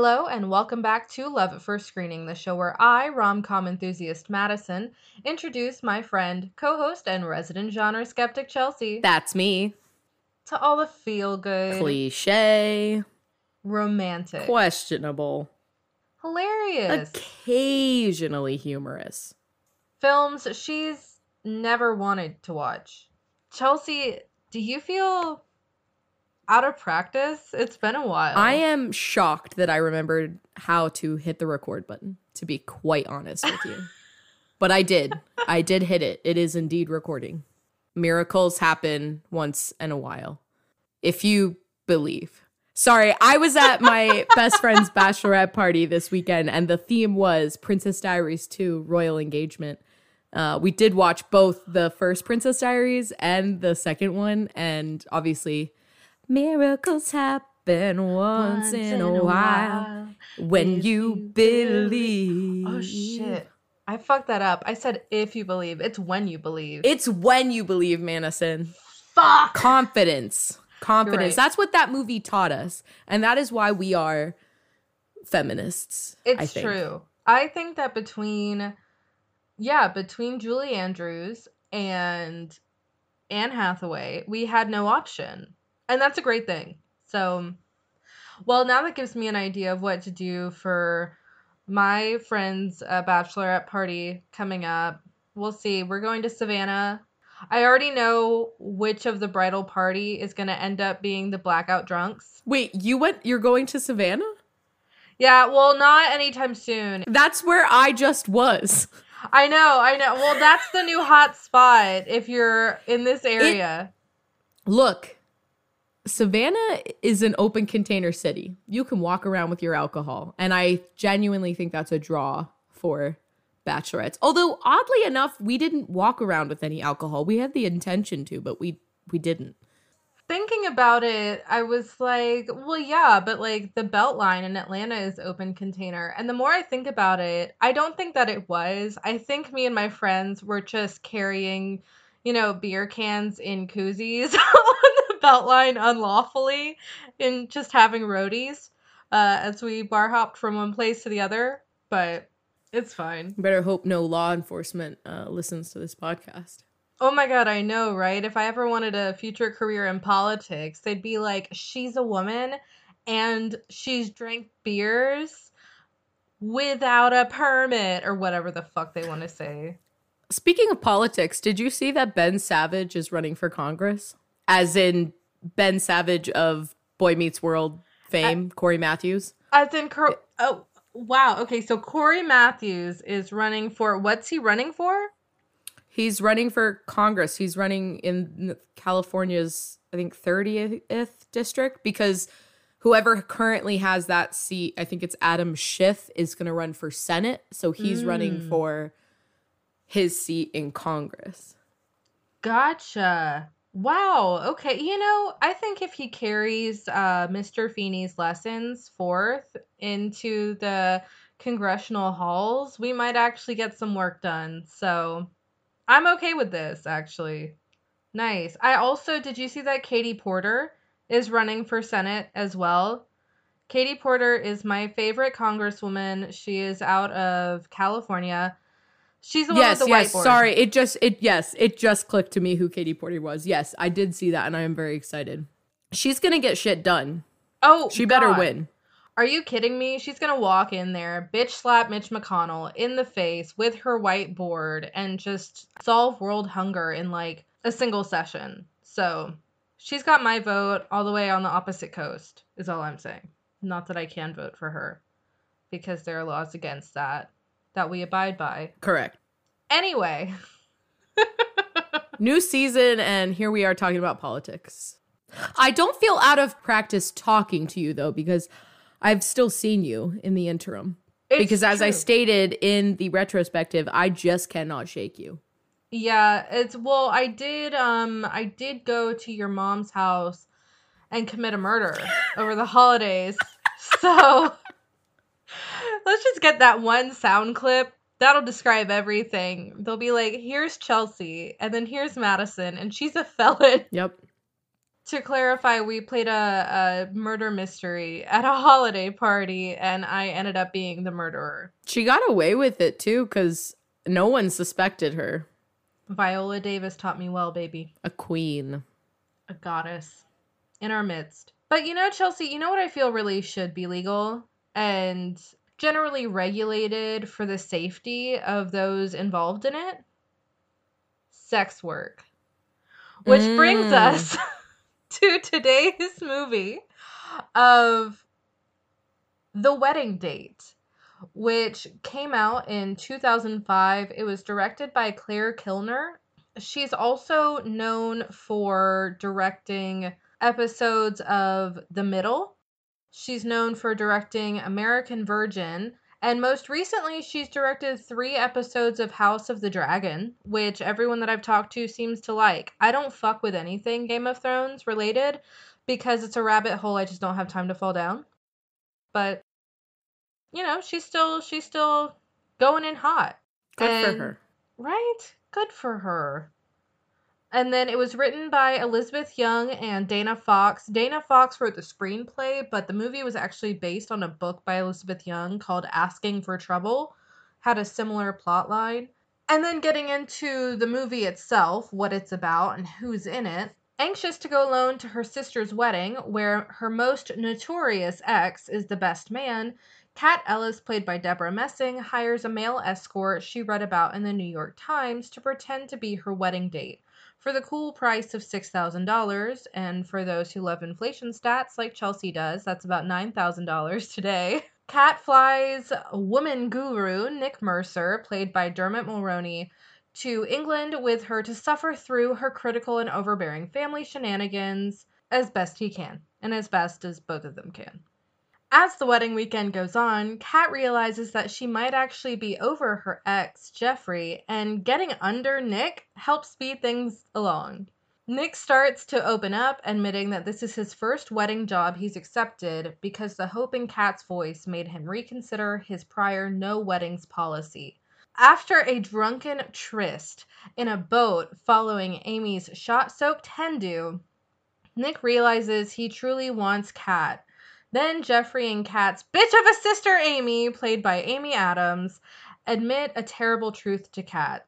Hello, and welcome back to Love at First Screening, the show where I, rom com enthusiast Madison, introduce my friend, co host, and resident genre skeptic Chelsea That's me. to all the feel good, Cliche. romantic, Questionable. hilarious Occasionally humorous. films she's never wanted to watch. Chelsea, do you feel out of practice? It's been a while. I am shocked that I remembered how to hit the record button, to be quite honest with you. but I did. I did hit it. It is indeed recording. Miracles happen once in a while. If you believe. Sorry, I was at my best friend's bachelorette party this weekend, and the theme was Princess Diaries 2 Royal Engagement. Uh, we did watch both the first Princess Diaries and the second one, and obviously, miracles happen once, in, a while, when you you believe. Oh shit. I fucked that up. I said if you believe. It's when you believe. It's when you believe, Madison. Fuck. Confidence. Confidence. right. That's what that movie taught us. And that is why we are feminists. I It's think. true. I think that between yeah, between Julie Andrews and Anne Hathaway, we had no option. And that's a great thing. So well, now that gives me an idea of what to do for my friend's uh, bachelorette party coming up. We'll see. We're going to Savannah. I already know which of the bridal party is going to end up being the blackout drunks. Wait, you went you're going to Savannah? Yeah, well, not anytime soon. That's where I just was. I know, I know. Well, that's the new hot spot if you're in this area. Look, Savannah is an open container city. You can walk around with your alcohol. And I genuinely think that's a draw for bachelorettes. Although oddly enough, we didn't walk around with any alcohol. We had the intention to, but we we didn't. Thinking about it, I was like, well, yeah, but like the Beltline in Atlanta is open container. And the more I think about it, I don't think that it was. I think me and my friends were just carrying, you know, beer cans in koozies Beltline unlawfully and just having roadies uh, as we bar hopped from one place to the other. But it's fine. Better hope no law enforcement uh, listens to this podcast. Oh my god, I know, right? If I ever wanted a future career in politics, they'd be like, she's a woman and she's drank beers without a permit or whatever the fuck they want to say. Speaking of politics, did you see that Ben Savage is running for Congress? As in Ben Savage of Boy Meets World fame, Cory Matthews. As in, Cor- oh, wow. Okay, so Cory Matthews is running for, what's he running for? He's running for Congress. He's running in California's, I think, 30th district because whoever currently has that seat, I think it's Adam Schiff, is going to run for Senate. So he's running Mm. for his seat in Congress. Gotcha. Wow. Okay. You know, I think if he carries uh, Mr. Feeney's lessons forth into the congressional halls, we might actually get some work done. So I'm okay with this, actually. Nice. I also, did you see that Katie Porter is running for Senate as well? Katie Porter is my favorite congresswoman. She is out of California. She's the one yes, the yes. whiteboard. Sorry, it just it yes, it just clicked to me who Katie Porter was. Yes, I did see that, and I am very excited. She's gonna get shit done. Oh, She better win. Are you kidding me? She's gonna walk in there, bitch slap Mitch McConnell in the face with her whiteboard and just solve world hunger in like a single session. So she's got my vote all the way on the opposite coast, is all I'm saying. Not that I can vote for her, because there are laws against that that we abide by. Correct. Anyway, New season, and here we are talking about politics. I don't feel out of practice talking to you though, because I've still seen you in the interim. it's because as I stated in the retrospective, I just cannot shake you. Yeah, it's well, I did um I did go to your mom's house and commit a murder over the holidays. So let's just get that one sound clip. That'll describe everything. They'll be like, here's Chelsea, and then here's Madison, and she's a felon. Yep. to clarify, we played a, a murder mystery at a holiday party, and I ended up being the murderer. She got away with it too, because no one suspected her. Viola Davis taught me well, baby. A queen. A goddess in our midst. But you know, Chelsea, you know what I feel really should be legal and generally regulated for the safety of those involved in it? Sex work. Which mm. brings us to today's movie of The Wedding Date, which came out in 2005. It was directed by Claire Kilner. She's also known for directing episodes of The Middle. She's known for directing American Virgin. And most recently, she's directed three episodes of House of the Dragon, which everyone that I've talked to seems to like. I don't fuck with anything Game of Thrones related because it's a rabbit hole I just don't have time to fall down. But you know, she's still she's still going in hot. Good and, for her. Right? Good for her. And then it was written by Elizabeth Young and Dana Fox. Dana Fox wrote the screenplay, but the movie was actually based on a book by Elizabeth Young called Asking for Trouble. Had a similar plot line. And then getting into the movie itself, what it's about and who's in it. Anxious to go alone to her sister's wedding, where her most notorious ex is the best man, Kat Ellis, played by Debra Messing, hires a male escort she read about in the New York Times to pretend to be her wedding date for the cool price of $6,000. And for those who love inflation stats like Chelsea does, that's about $9,000 today. Kat flies woman guru Nick Mercer, played by Dermot Mulroney, to England with her to suffer through her critical and overbearing family shenanigans as best he can, and as best as both of them can. As the wedding weekend goes on, Kat realizes that she might actually be over her ex, Jeffrey, and getting under Nick helps speed things along. Nick starts to open up, admitting that this is his first wedding job he's accepted because the hope in Kat's voice made him reconsider his prior no weddings policy. After a drunken tryst in a boat following Amy's shot soaked hen do, Nick realizes he truly wants Kat then Jeffrey and Kat's bitch of a sister Amy, played by Amy Adams, admit a terrible truth to Kat.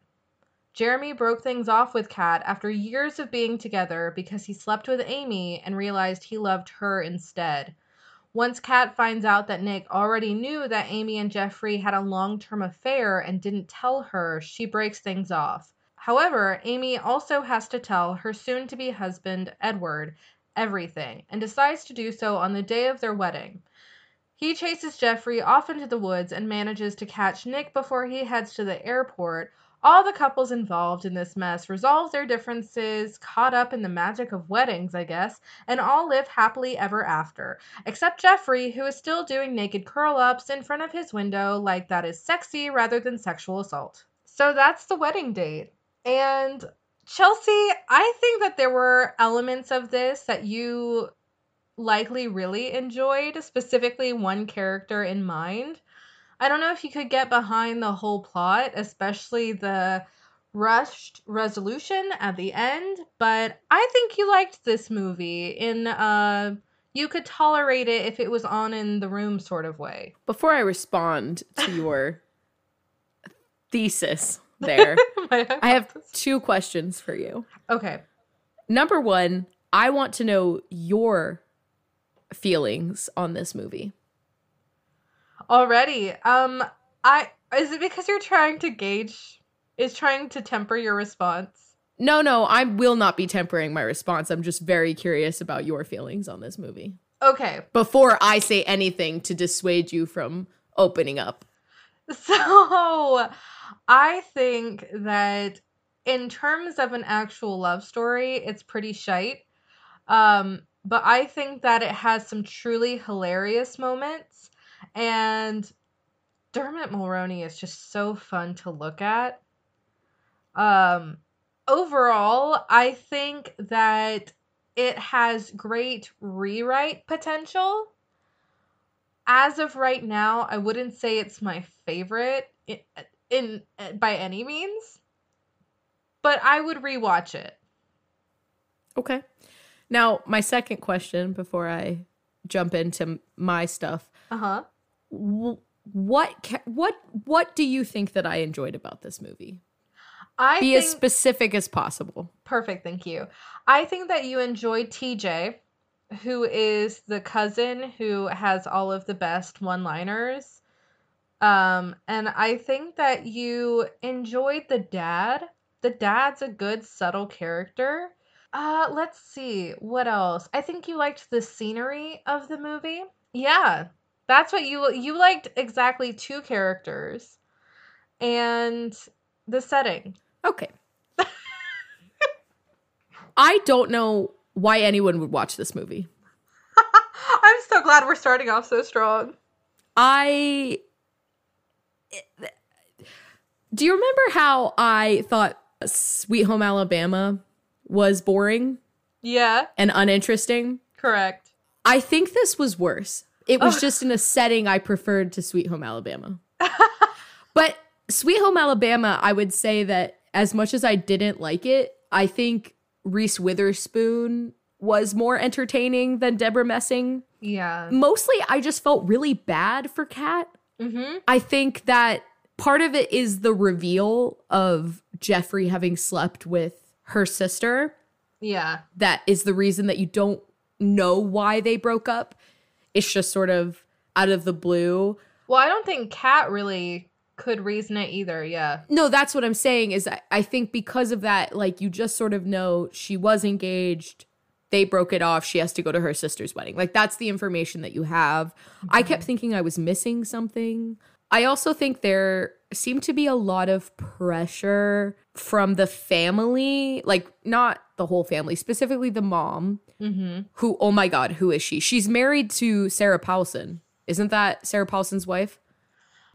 Jeremy broke things off with Kat after years of being together because he slept with Amy and realized he loved her instead. Once Kat finds out that Nick already knew that Amy and Jeffrey had a long term affair and didn't tell her, she breaks things off. However, Amy also has to tell her soon to be husband, Edward, everything and decides to do so on the day of their wedding. He chases Jeffrey off into the woods and manages to catch Nick before he heads to the airport. All the couples involved in this mess resolve their differences, caught up in the magic of weddings, I guess, and all live happily ever after. Except Jeffrey, who is still doing naked curl ups in front of his window like that is sexy rather than sexual assault. So that's the wedding date. And Chelsea, I think that there were elements of this that you likely really enjoyed, specifically one character in mind. I don't know if you could get behind the whole plot, especially the rushed resolution at the end, but I think you liked this movie in uh you could tolerate it if it was on in the room sort of way. Before I respond to your thesis, there. I have two questions for you. Okay. Number one, I want to know your feelings on this movie. Already. Um I is it because you're trying to gauge is trying to temper your response? No, no, I will not be tempering my response. I'm just very curious about your feelings on this movie. Okay. Before I say anything to dissuade you from opening up. So, I think that in terms of an actual love story, it's pretty shite. Um, but I think that it has some truly hilarious moments. And Dermot Mulroney is just so fun to look at. Um, overall, I think that it has great rewrite potential. As of right now, I wouldn't say it's my favorite in uh, by any means, but I would rewatch it. Okay. Now, my second question before I jump into my stuff. Uh-huh. What ca- what what do you think that I enjoyed about this movie? I Be think as specific as possible. perfect, thank you. I think that you enjoyed TJ, who is the cousin who has all of the best one-liners. Um, and I think that you enjoyed the dad. The dad's a good subtle character. Uh, let's see. What else? I think you liked the scenery of the movie. Yeah. That's what you you liked exactly two characters and the setting. Okay. I don't know why anyone would watch this movie. I'm so glad we're starting off so strong. I Do you remember how I thought Sweet Home Alabama was boring Yeah, and uninteresting? correct. I think this was worse. It was Oh. just in a setting I preferred to Sweet Home Alabama. but Sweet Home Alabama, I would say that as much as I didn't like it, I think Reese Witherspoon was more entertaining than Debra Messing. Yeah. Mostly, I just felt really bad for Kat. Mm-hmm. I think that part of it is the reveal of Jeffrey having slept with her sister. Yeah. That is the reason that you don't know why they broke up. It's just sort of out of the blue. Well, I don't think Kat really could reason it either. Yeah. No, that's what I'm saying is I, I think because of that, like you just sort of know she was engaged. They broke it off. She has to go to her sister's wedding. Like that's the information that you have. I kept thinking I was missing something. I also think there seemed to be a lot of pressure from the family, like not the whole family, specifically the mom, Mm-hmm. who, oh my God, who is she? She's married to Sarah Paulson. Isn't that Sarah Paulson's wife?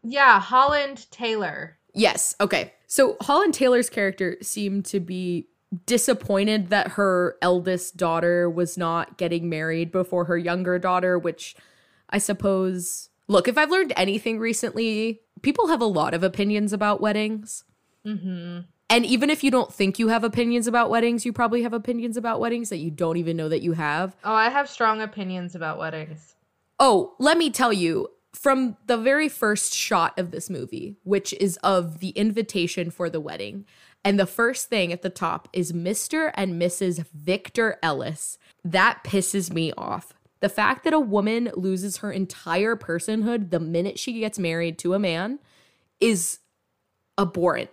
Yeah, Holland Taylor. Yes. Okay. So Holland Taylor's character seemed to be disappointed that her eldest daughter was not getting married before her younger daughter, which I suppose. Look, if I've learned anything recently, people have a lot of opinions about weddings. Mm-hmm. And even if you don't think you have opinions about weddings, you probably have opinions about weddings that you don't even know that you have. Oh, I have strong opinions about weddings. Oh, let me tell you from the very first shot of this movie, which is of the invitation for the wedding. And the first thing at the top is Mr. and Mrs. Victor Ellis. That pisses me off. The fact that a woman loses her entire personhood the minute she gets married to a man is abhorrent.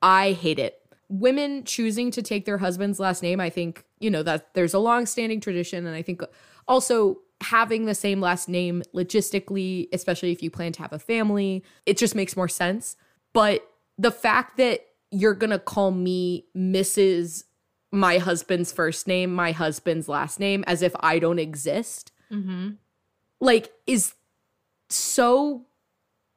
I hate it. Women choosing to take their husband's last name, I think, you know, that there's a long-standing tradition and I think also having the same last name logistically, especially if you plan to have a family, it just makes more sense. But the fact that you're going to call me Mrs. my husband's first name, my husband's last name as if I don't exist, Mm-hmm. like is so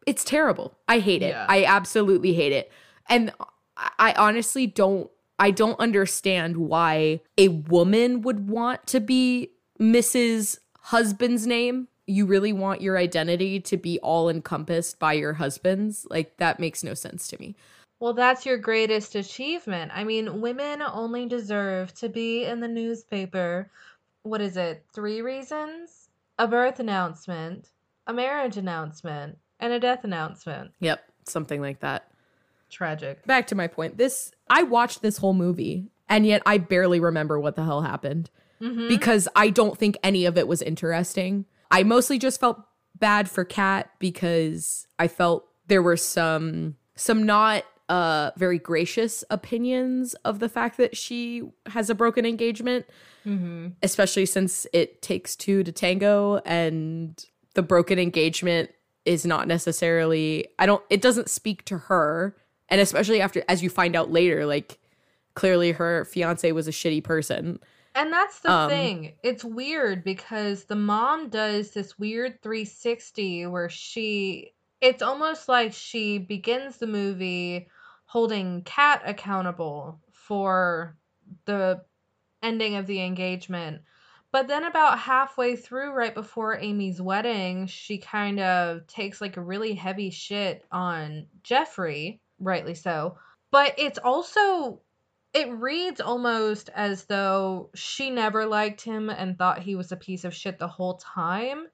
it's terrible. I hate it. Yeah. I absolutely hate it. And I- I honestly don't I don't understand why a woman would want to be Mrs. husband's name. You really want your identity to be all encompassed by your husband's? Like that makes no sense to me. Well, that's your greatest achievement. I mean, women only deserve to be in the newspaper. What is it? Three reasons? A birth announcement, a marriage announcement, and a death announcement. Yep, something like that. Tragic. back to my point this i watched this whole movie and yet i barely remember what the hell happened Mm-hmm. because i don't think any of it was interesting i mostly just felt bad for kat because i felt there were some some not uh very gracious opinions of the fact that she has a broken engagement Mm-hmm. especially since it takes two to tango and the broken engagement is not necessarily I don't it doesn't speak to her and especially after as you find out later like clearly her fiance was a shitty person. And that's the Um, thing. It's weird because the mom does this weird 360 where she it's almost like she begins the movie holding Kat accountable for the ending of the engagement. But then about halfway through right before Amy's wedding, she kind of takes like a really heavy shit on Jeffrey, rightly so. But it's also it reads almost as though she never liked him and thought he was a piece of shit the whole time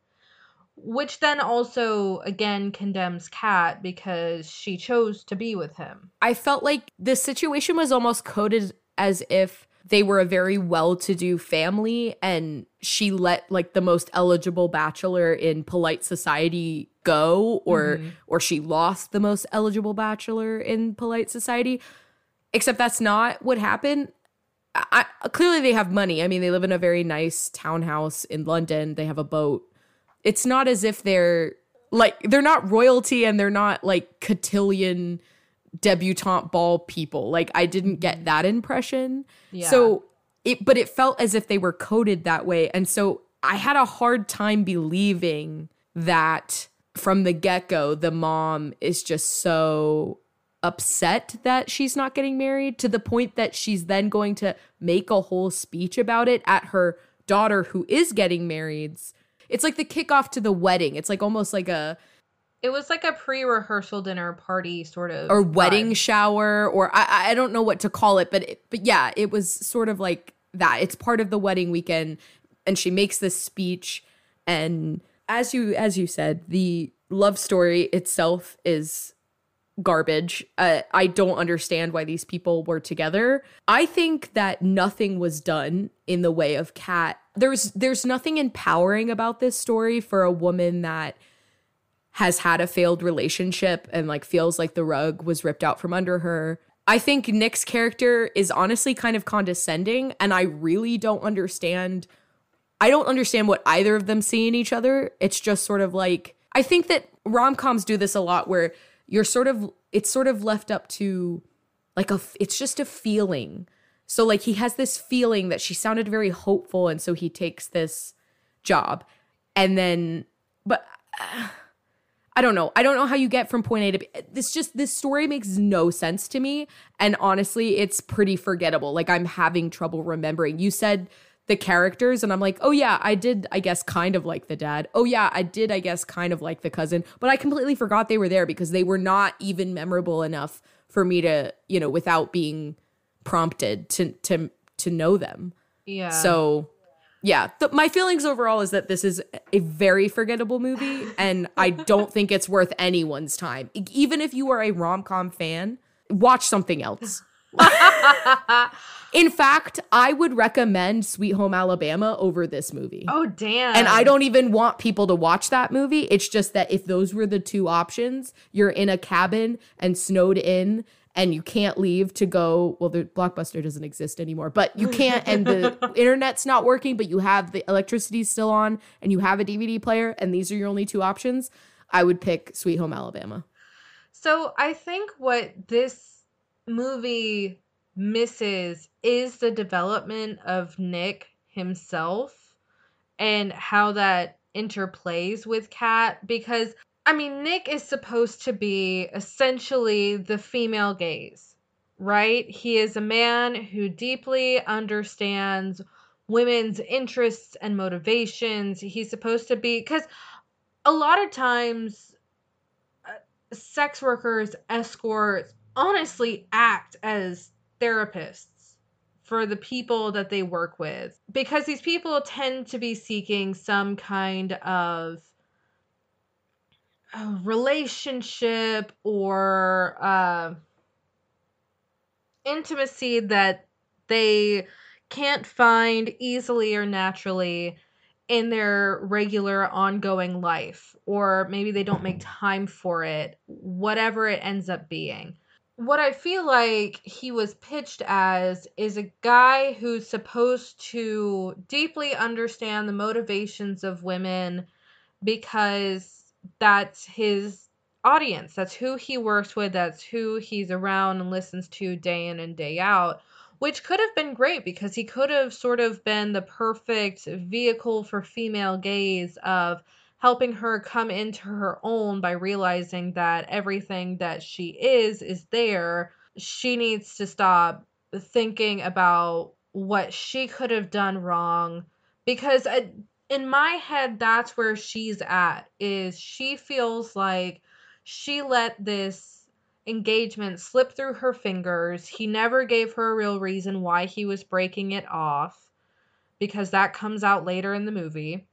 which then also again condemns Kat because she chose to be with him. I felt like the situation was almost coded as if they were a very well-to-do family and she let like the most eligible bachelor in polite society go or mm-hmm. or she lost the most eligible bachelor in polite society. Except that's not what happened. I, clearly they have money. I mean they live in a very nice townhouse in london. They have a boat it's not as if they're like they're not royalty and they're not like cotillion debutante ball people. Like I didn't get that impression. Yeah. So it but it felt as if they were coded that way. And so I had a hard time believing that from the get-go the mom is just so upset that she's not getting married to the point that she's then going to make a whole speech about it at her daughter who is getting married's it's like the kickoff to the wedding. It's like almost like a it was like a pre-rehearsal dinner party sort of or wedding vibe. shower or I I don't know what to call it, but it, but yeah, it was sort of like that. It's part of the wedding weekend and she makes this speech and as you as you said, the love story itself is garbage. Uh, I don't understand why these people were together. I think that nothing was done in the way of Kat. There's there's nothing empowering about this story for a woman that has had a failed relationship and like feels like the rug was ripped out from under her. I think Nick's character is honestly kind of condescending and I really don't understand I don't understand what either of them see in each other. It's just sort of like I think that rom-coms do this a lot where you're sort of it's sort of left up to like a it's just a feeling so like he has this feeling that she sounded very hopeful and so he takes this job and then but uh, I don't know. I don't know how you get from point A to B. This just this story makes no sense to me and honestly it's pretty forgettable. Like I'm having trouble remembering. You said the characters and I'm like, "Oh yeah, I did I guess kind of like the dad. Oh yeah, I did I guess kind of like the cousin." But I completely forgot they were there because they were not even memorable enough for me to, you know, without being prompted to to to know them. Yeah. So yeah, the, my feelings overall is that this is a very forgettable movie, and I don't think it's worth anyone's time. Even if you are a rom com fan, watch something else. In fact, I would recommend Sweet Home Alabama over this movie. Oh, damn. And I don't even want people to watch that movie. It's just that if those were the two options, you're in a cabin and snowed in and you can't leave to go well the blockbuster doesn't exist anymore but you can't and the internet's not working but you have the electricity still on and you have a dvd player and these are your only two options i would pick sweet home alabama. So i think what this movie misses is the development of Nick himself and how that interplays with Kat because I mean Nick is supposed to be essentially the female gaze, right? He is a man who deeply understands women's interests and motivations. He's supposed to be cuz a lot of times uh, sex workers, escorts honestly act as therapists for the people that they work with because these people tend to be seeking some kind of relationship or uh, intimacy that they can't find easily or naturally in their regular ongoing life or maybe they don't make time for it whatever it ends up being. What I feel like he was pitched as is a guy who's supposed to deeply understand the motivations of women because that's his audience. That's who he works with, that's who he's around and listens to day in and day out, which could have been great because he could have sort of been the perfect vehicle for female gaze of helping her come into her own by realizing that everything that she is is there. She needs to stop thinking about what she could have done wrong because I, in my head that's where she's at is she feels like she let this engagement slip through her fingers. He never gave her a real reason why he was breaking it off because that comes out later in the movie.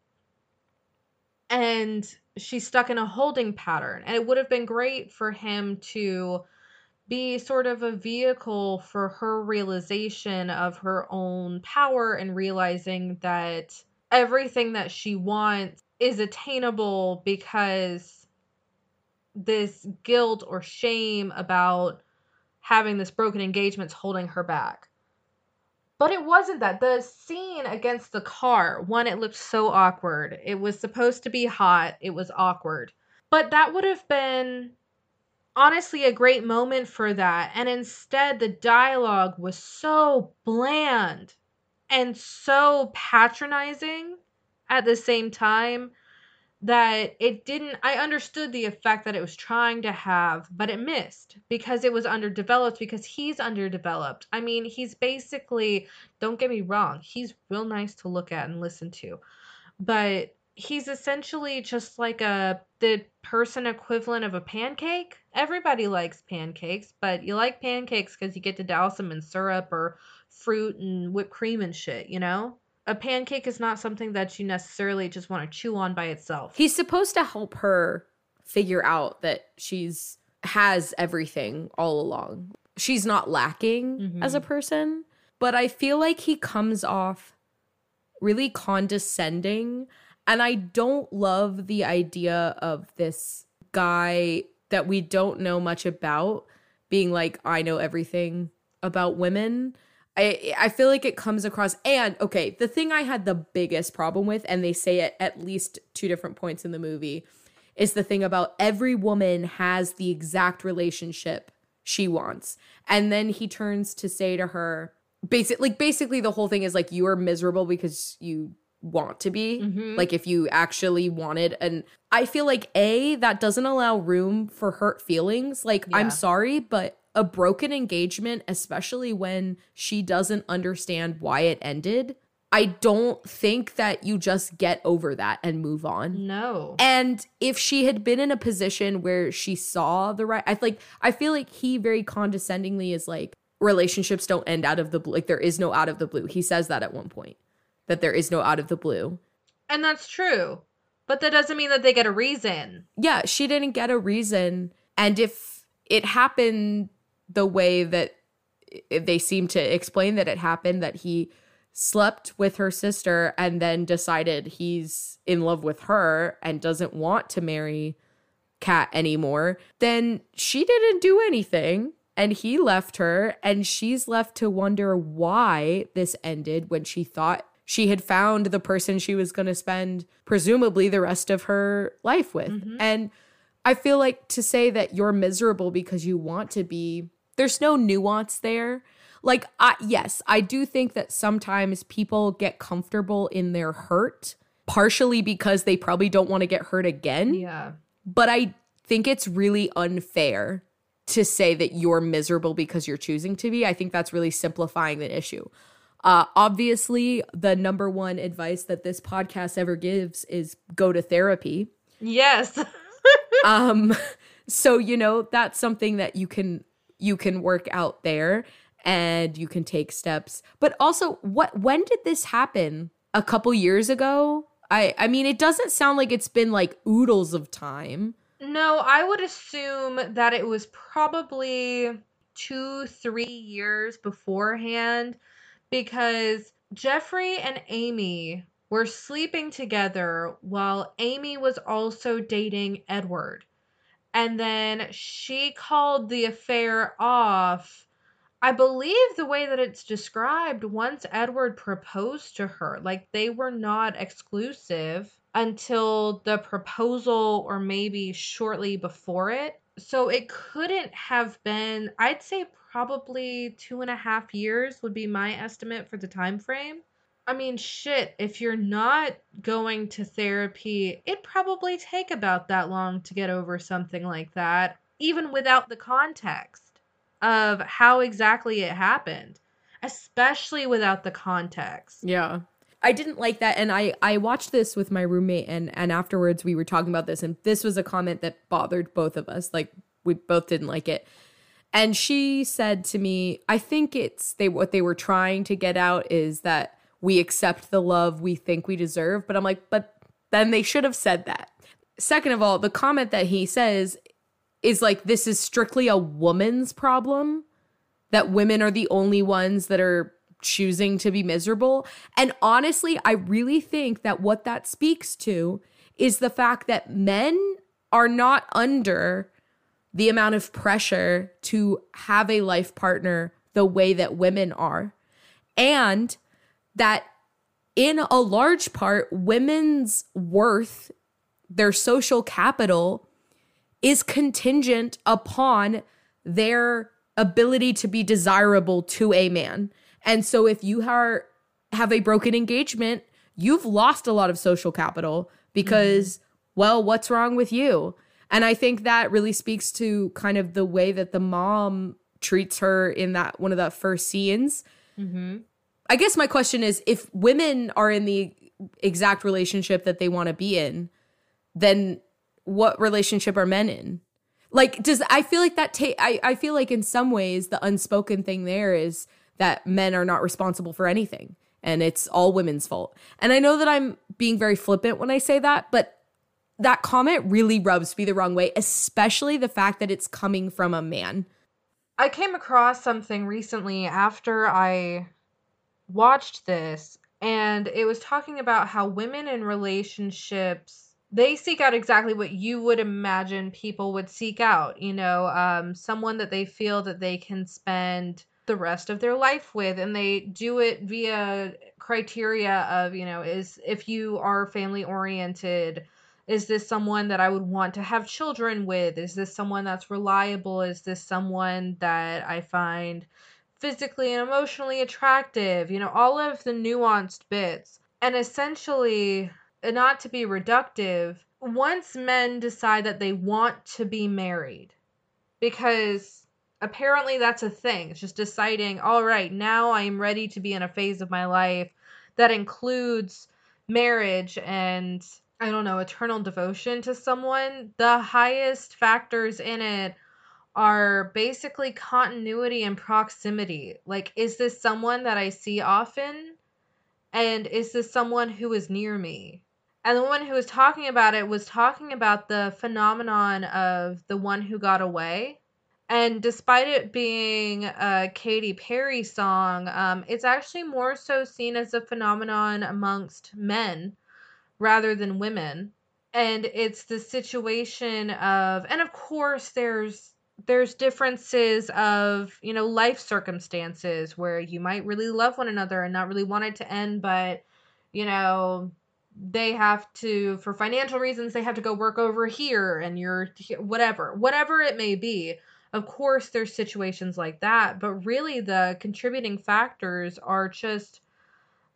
And she's stuck in a holding pattern. And it would have been great for him to be sort of a vehicle for her realization of her own power and realizing that everything that she wants is attainable because this guilt or shame about having this broken engagement is holding her back. But it wasn't that. The scene against the car, one, it looked so awkward. It was supposed to be hot, it was awkward. But that would have been honestly a great moment for that. And instead, the dialogue was so bland and so patronizing at the same time that it didn't I understood the effect that it was trying to have, but it missed because it was underdeveloped because he's underdeveloped. I mean, he's basically don't get me wrong, he's real nice to look at and listen to. But he's essentially just like a the person equivalent of a pancake. Everybody likes pancakes, but you like pancakes because you get to douse them in syrup or fruit and whipped cream and shit, you know? A pancake is not something that you necessarily just want to chew on by itself. He's supposed to help her figure out that she's has everything all along. She's not lacking Mhm. as a person, but I feel like he comes off really condescending and I don't love the idea of this guy that we don't know much about being like I know everything about women. I I feel like it comes across and okay, the thing I had the biggest problem with and they say it at least two different points in the movie is the thing about every woman has the exact relationship she wants. And then he turns to say to her basic like basically the whole thing is like you are miserable because you want to be Mhm. like if you actually wanted and i feel like a that doesn't allow room for hurt feelings like Yeah. i'm sorry but a broken engagement especially when she doesn't understand why it ended i don't think that you just get over that and move on No. and if she had been in a position where she saw the right, I like I feel like he very condescendingly is like relationships don't end out of the blue. Like there is no out of the blue. He says that at one point that there is no out of the blue. And that's true. But that doesn't mean that they get a reason. Yeah, she didn't get a reason, and if it happened the way that they seem to explain that it happened, that he slept with her sister and then decided he's in love with her and doesn't want to marry Kat anymore, then she didn't do anything and he left her and she's left to wonder why this ended when she thought she had found the person she was going to spend presumably the rest of her life with. Mhm. And I feel like to say that you're miserable because you want to be, there's no nuance there. Like, I, yes, I do think that sometimes people get comfortable in their hurt, partially because they probably don't want to get hurt again. Yeah. But I think it's really unfair to say that you're miserable because you're choosing to be. I think that's really simplifying the issue. Uh, obviously, the number one advice that this podcast ever gives is go to therapy Yes. um so you know that's something that you can you can work out there and you can take steps. But also what when did this happen? A couple years ago? I i mean it doesn't sound like it's been like oodles of time. No, I would assume that it was probably two, three years beforehand because Jeffrey and Amy were sleeping together while Amy was also dating Edward. And then she called the affair off. I believe the way that it's described, once Edward proposed to her, like they were not exclusive until the proposal or maybe shortly before it. So it couldn't have been, I'd say probably two and a half years would be my estimate for the time frame. I mean, shit, if you're not going to therapy, it'd probably take about that long to get over something like that, even without the context of how exactly it happened, especially without the context. yeah i didn't like that and i i watched this with my roommate and and afterwards we were talking about this and this was a comment that bothered both of us like we both didn't like it. And she said to me, I think it's they what they were trying to get out is that we accept the love we think we deserve. But I'm like, but then they should have said that. Second of all, the comment that he says is like this is strictly a woman's problem that women are the only ones that are choosing to be miserable. And honestly, I really think that what that speaks to is the fact that men are not under the amount of pressure to have a life partner the way that women are. And that in a large part, women's worth, their social capital, is contingent upon their ability to be desirable to a man. And so if you are have a broken engagement, you've lost a lot of social capital because mm-hmm. well, what's wrong with you? And I think that really speaks to kind of the way that the mom treats her in that one of the first scenes. Mm-hmm. I guess my question is if women are in the exact relationship that they want to be in, then what relationship are men in? Like, does I feel like that take I, I feel like in some ways the unspoken thing there is that men are not responsible for anything and it's all women's fault. And I know that I'm being very flippant when I say that, but that comment really rubs me the wrong way, especially the fact that it's coming from a man. I came across something recently after I watched this, and it was talking about how women in relationships they seek out exactly what you would imagine people would seek out you know um, someone that they feel that they can spend the rest of their life with and they do it via criteria of you know is if you are family oriented is this someone that I would want to have children with? Is this someone that's reliable? Is this someone that I find physically and emotionally attractive? You know, all of the nuanced bits. And essentially, not to be reductive, once men decide that they want to be married, because apparently that's a thing, it's just deciding, all right, now I am ready to be in a phase of my life that includes marriage and I don't know, eternal devotion to someone, the highest factors in it are basically continuity and proximity. Like, is this someone that I see often? And is this someone who is near me? And the woman who was talking about it was talking about the phenomenon of the one who got away. And despite it being a Katy Perry song, um, it's actually more so seen as a phenomenon amongst men rather than women and it's the situation of and of course there's there's differences of you know life circumstances where you might really love one another and not really want it to end but you know they have to for financial reasons they have to go work over here and you're whatever whatever it may be of course there's situations like that but really the contributing factors are just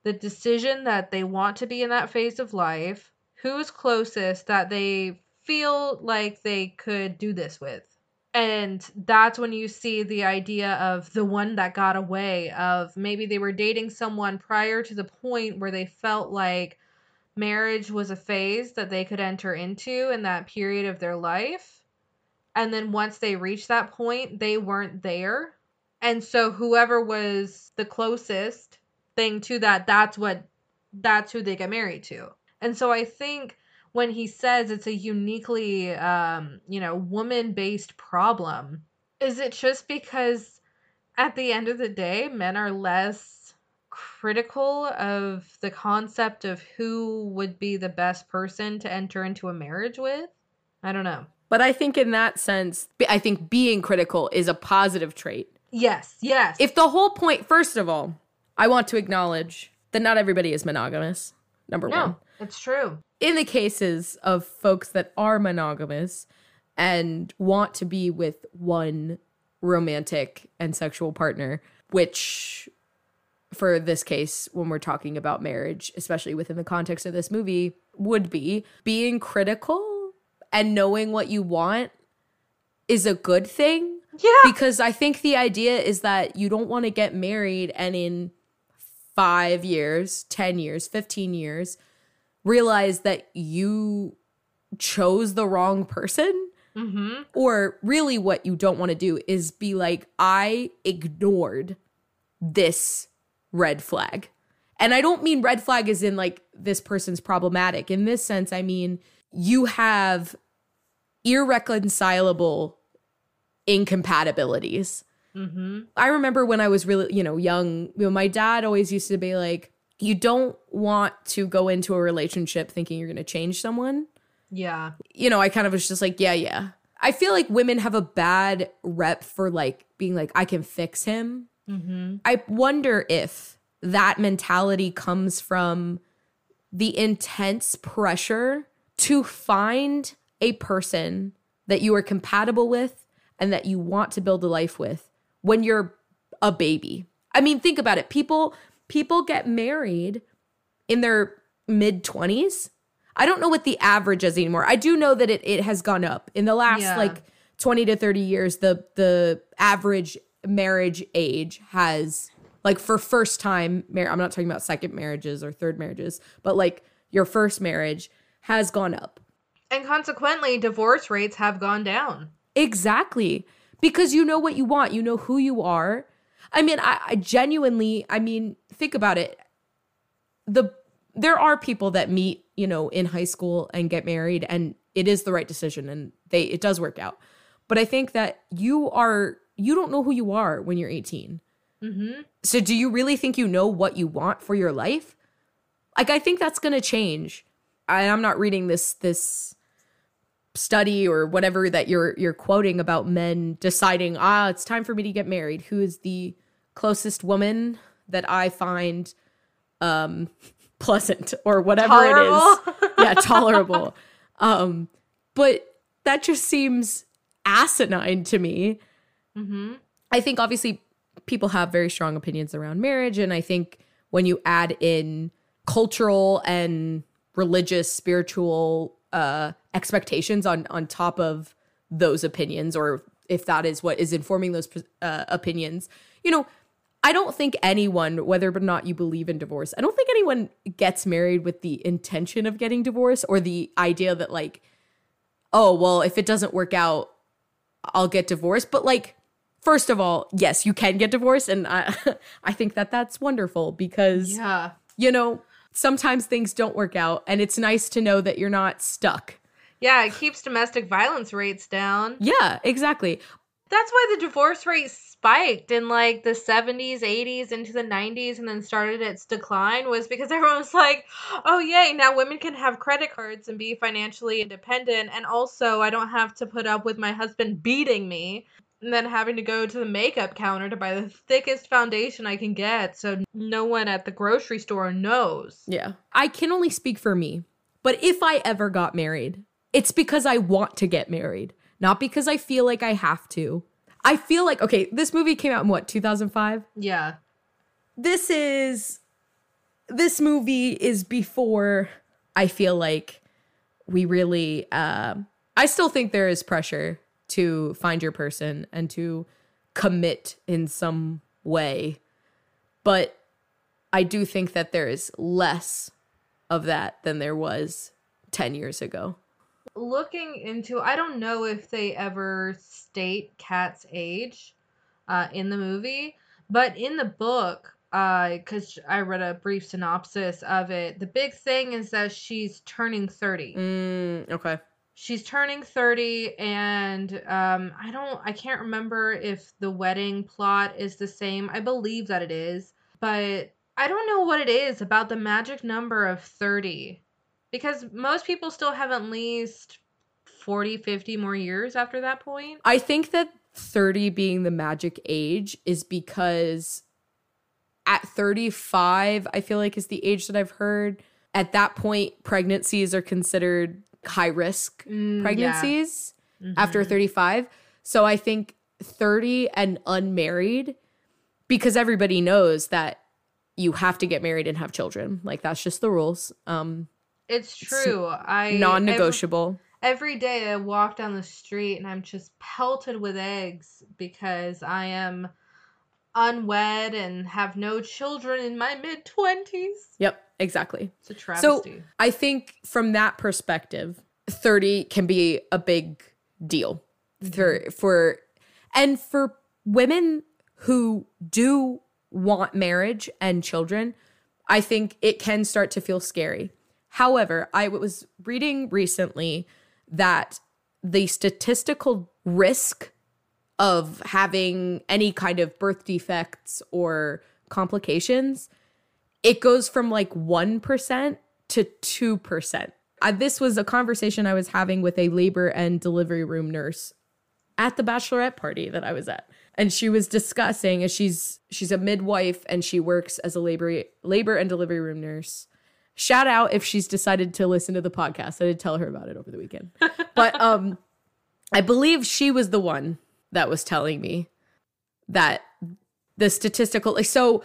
the decision that they want to be in that phase of life, who's closest that they feel like they could do this with. And that's when you see the idea of the one that got away, of maybe they were dating someone prior to the point where they felt like marriage was a phase that they could enter into in that period of their life. And then once they reached that point, they weren't there. And so whoever was the closest thing to that that's what that's who they get married to and so i think when he says it's a uniquely um you know woman based problem is it just because at the end of the day men are less critical of the concept of who would be the best person to enter into a marriage with i don't know but i think in that sense i think being critical is a positive trait yes yes if the whole point first of all I want to acknowledge that not everybody is monogamous. Number no, one. It's true. In the cases of folks that are monogamous and want to be with one romantic and sexual partner, which for this case, when we're talking about marriage, especially within the context of this movie, would be being critical and knowing what you want is a good thing. Yeah. Because I think the idea is that you don't want to get married and in five years, 10 years, 15 years, realize that you chose the wrong person Mm-hmm. Or really, what you don't want to do is be like, I ignored this red flag. And I don't mean red flag as in like this person's problematic. In this sense, I mean you have irreconcilable incompatibilities. Mm-hmm. I remember when I was really, you know, young, you know, my dad always used to be like, you don't want to go into a relationship thinking you're going to change someone Yeah. you know, I kind of was just like, yeah, yeah. I feel like women have a bad rep for like being like, I can fix him. Mm-hmm. I wonder if that mentality comes from the intense pressure to find a person that you are compatible with and that you want to build a life with when you're a baby. I mean, think about it. People people get married in their mid 20s. I don't know what the average is anymore. I do know that it, it has gone up. In the last Yeah. like 20 to 30 years, the the average marriage age has like for first time mar- I'm not talking about second marriages or third marriages, but like your first marriage has gone up. And consequently, divorce rates have gone down. Exactly. Because you know what you want, you know who you are. I mean, I, I genuinely, I mean, think about it. The there are people that meet, you know, in high school and get married and it is the right decision and they it does work out. But I think that you are you don't know who you are when you're 18. Mm-hmm. So do you really think you know what you want for your life? Like I think that's going to change. I, I'm not reading this this study or whatever that you're you're quoting about men deciding, "Ah, it's time for me to get married." Who is the closest woman that I find um pleasant or whatever it is. Yeah, tolerable. um but that just seems asinine to me. Mm-hmm. I think obviously people have very strong opinions around marriage. And I think when you add in cultural and religious, spiritual uh, expectations on, on top of those opinions, or if that is what is informing those uh, opinions, you know, I don't think anyone, whether or not you believe in divorce, I don't think anyone gets married with the intention of getting divorced or the idea that, like, oh, well, if it doesn't work out, I'll get divorced. But, like, first of all, yes, you can get divorced. And I, I think that that's wonderful because, Yeah. you know, sometimes things don't work out. And it's nice to know that you're not stuck. Yeah, it keeps domestic violence rates down. Yeah, exactly. That's why the divorce rate spiked in like the 70s, 80s, into the 90s, and then started its decline was because everyone was like, oh, yay, now women can have credit cards and be financially independent. And also, I don't have to put up with my husband beating me and then having to go to the makeup counter to buy the thickest foundation I can get so no one at the grocery store knows. Yeah. I can only speak for me. But if I ever got married, it's because I want to get married, not because I feel like I have to. I feel like, okay, this movie came out in what, 2005? Yeah. This is, this movie is before I feel like we really, uh, I still think there is pressure to find your person and to commit in some way. But I do think that there is less of that than there was 10 years ago. Looking into i don't know if they ever state Kat's age uh, in the movie but in the book because i read a brief synopsis of it the big thing is that she's turning 30 Mm, okay. she's turning 30 and um, i don't i can't remember if the wedding plot is the same. I believe that it is but i don't know what it is about the magic number of 30 because most people still have at least 40 50 more years after that point I think that 30 being the magic age is because at 35, I feel like is the age that I've heard. At that point, pregnancies are considered high risk Mm, yeah. pregnancies Mhm. after 35. So I think 30 and unmarried, because everybody knows that you have to get married and have children. Like that's just the rules. Um, it's true i non negotiable. every, every day i walk down the street and i'm just pelted with eggs because i am unwed and have no children in my mid 20s Yep, exactly. it's a travesty So, I think from that perspective, 30 can be a big deal mm-hmm. for for and for women who do want marriage and children, I think it can start to feel scary. However, I was reading recently that the statistical risk of having any kind of birth defects or complications it goes from like 1% to 2%. Uh, this was a conversation I was having with a labor and delivery room nurse at the bachelorette party that I was at. And she was discussing as she's she's a midwife and she works as a labor labor and delivery room nurse. Shout out if she's decided to listen to the podcast. I did tell her about it over the weekend. but um I believe she was the one that was telling me that the statistical so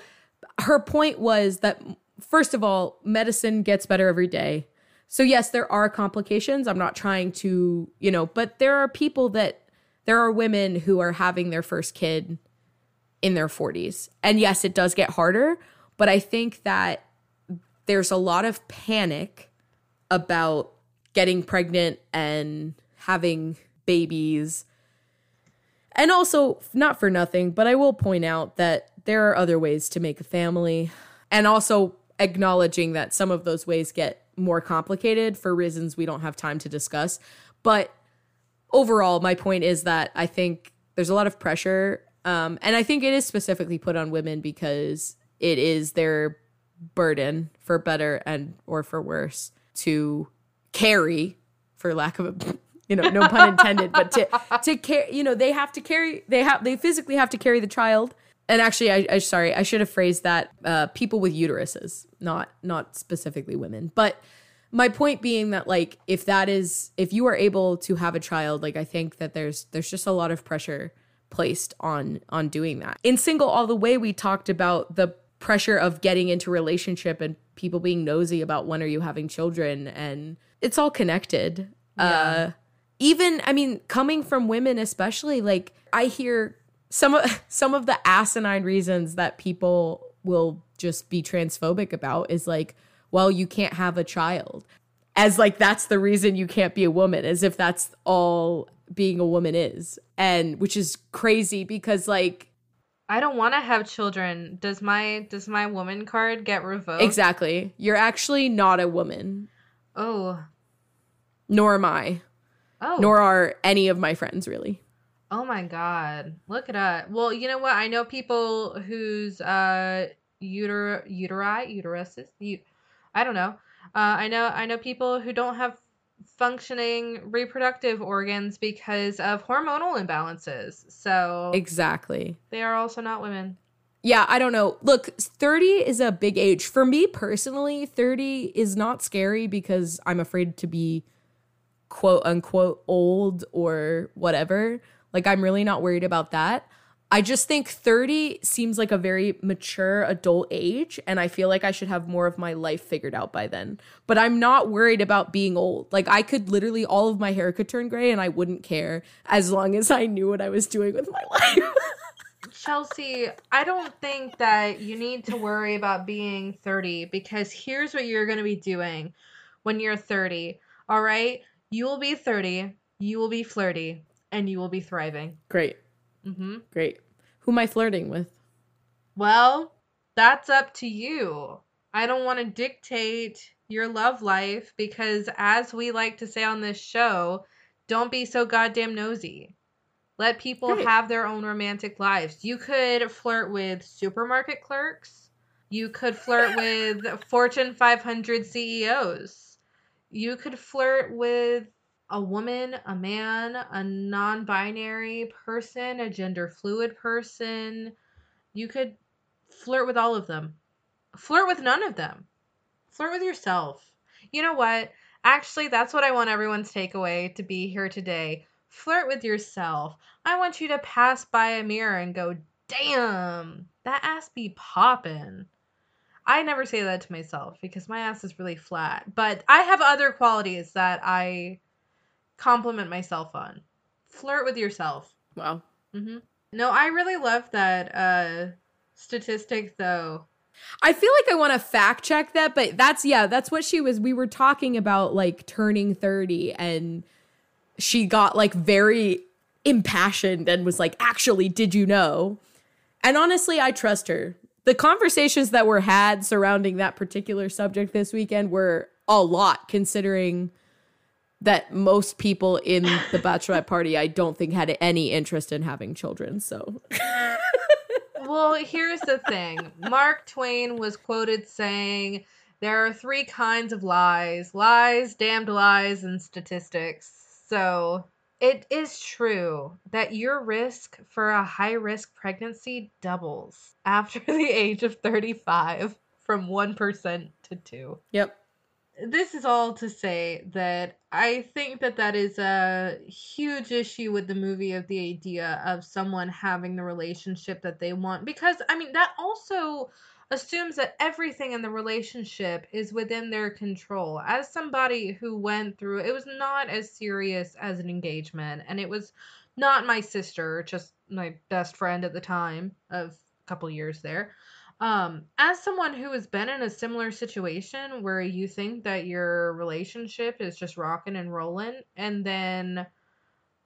her point was that first of all, medicine gets better every day. So yes, there are complications. I'm not trying to, you know, but there are people that there are women who are having their first kid in their 40s. And yes, it does get harder, but I think that there's a lot of panic about getting pregnant and having babies. And also, not for nothing, but I will point out that there are other ways to make a family and also acknowledging that some of those ways get more complicated for reasons we don't have time to discuss but overall my point is that i think there's a lot of pressure um, and i think it is specifically put on women because it is their burden for better and or for worse to carry for lack of a you know no pun intended but to to carry you know they have to carry they have they physically have to carry the child. And actually I, I sorry i should have phrased that uh, people with uteruses not not specifically women. But my point being that like if that is if you are able to have a child like i think that there's there's just a lot of pressure placed on on doing that. In single all the way we talked about the pressure of getting into relationship and people being nosy about when are you having children and it's all connected. Yeah. uh even i mean coming from women especially like i hear some of some of the asinine reasons that people will just be transphobic about is like well you can't have a child. As like that's the reason you can't be a woman as if that's all being a woman is. And which is crazy because like I don't want to have children. Does my does my woman card get revoked? Exactly. You're actually not a woman. Oh. Nor am I. Oh. Nor are any of my friends really. Oh my god. Look it up. Well, you know what? I know people whose uh uter uteri uteruses. You, I don't know. Uh, I know I know people who don't have functioning reproductive organs because of hormonal imbalances. So Exactly. They are also not women. Yeah, I don't know. Look, 30 is a big age. For me personally, 30 is not scary because I'm afraid to be quote unquote old or whatever. Like, I'm really not worried about that. I just think 30 seems like a very mature adult age, and I feel like I should have more of my life figured out by then. But I'm not worried about being old. Like, I could literally, all of my hair could turn gray, and I wouldn't care as long as I knew what I was doing with my life. Chelsea, I don't think that you need to worry about being 30 because here's what you're going to be doing when you're 30. All right? You will be 30, you will be flirty, and you will be thriving. Great. Mm-hmm. Great. Who am I flirting with? Well, that's up to you. I don't want to dictate your love life because, as we like to say on this show, don't be so goddamn nosy. Let people Great. have their own romantic lives. You could flirt with supermarket clerks. You could flirt with Fortune 500 CEOs. You could flirt with a woman, a man, a non binary person, a gender fluid person. You could flirt with all of them. Flirt with none of them. Flirt with yourself. You know what? Actually, that's what I want everyone's takeaway to be here today. Flirt with yourself. I want you to pass by a mirror and go, damn, that ass be poppin'. I never say that to myself because my ass is really flat, but I have other qualities that I compliment myself on. Flirt with yourself. Wow. Mm-hmm. No, I really love that uh, statistic though. I feel like I want to fact check that, but that's yeah, that's what she was. We were talking about like turning 30 and she got like very impassioned and was like, actually, did you know? And honestly, I trust her. The conversations that were had surrounding that particular subject this weekend were a lot, considering that most people in the bachelorette party, I don't think had any interest in having children. So. well, here's the thing Mark Twain was quoted saying, There are three kinds of lies lies, damned lies, and statistics. So it is true that your risk for a high risk pregnancy doubles after the age of 35 from 1% to 2. Yep. This is all to say that I think that that is a huge issue with the movie of the idea of someone having the relationship that they want because I mean that also assumes that everything in the relationship is within their control. As somebody who went through it was not as serious as an engagement and it was not my sister, just my best friend at the time of a couple years there. Um, as someone who has been in a similar situation where you think that your relationship is just rocking and rolling, and then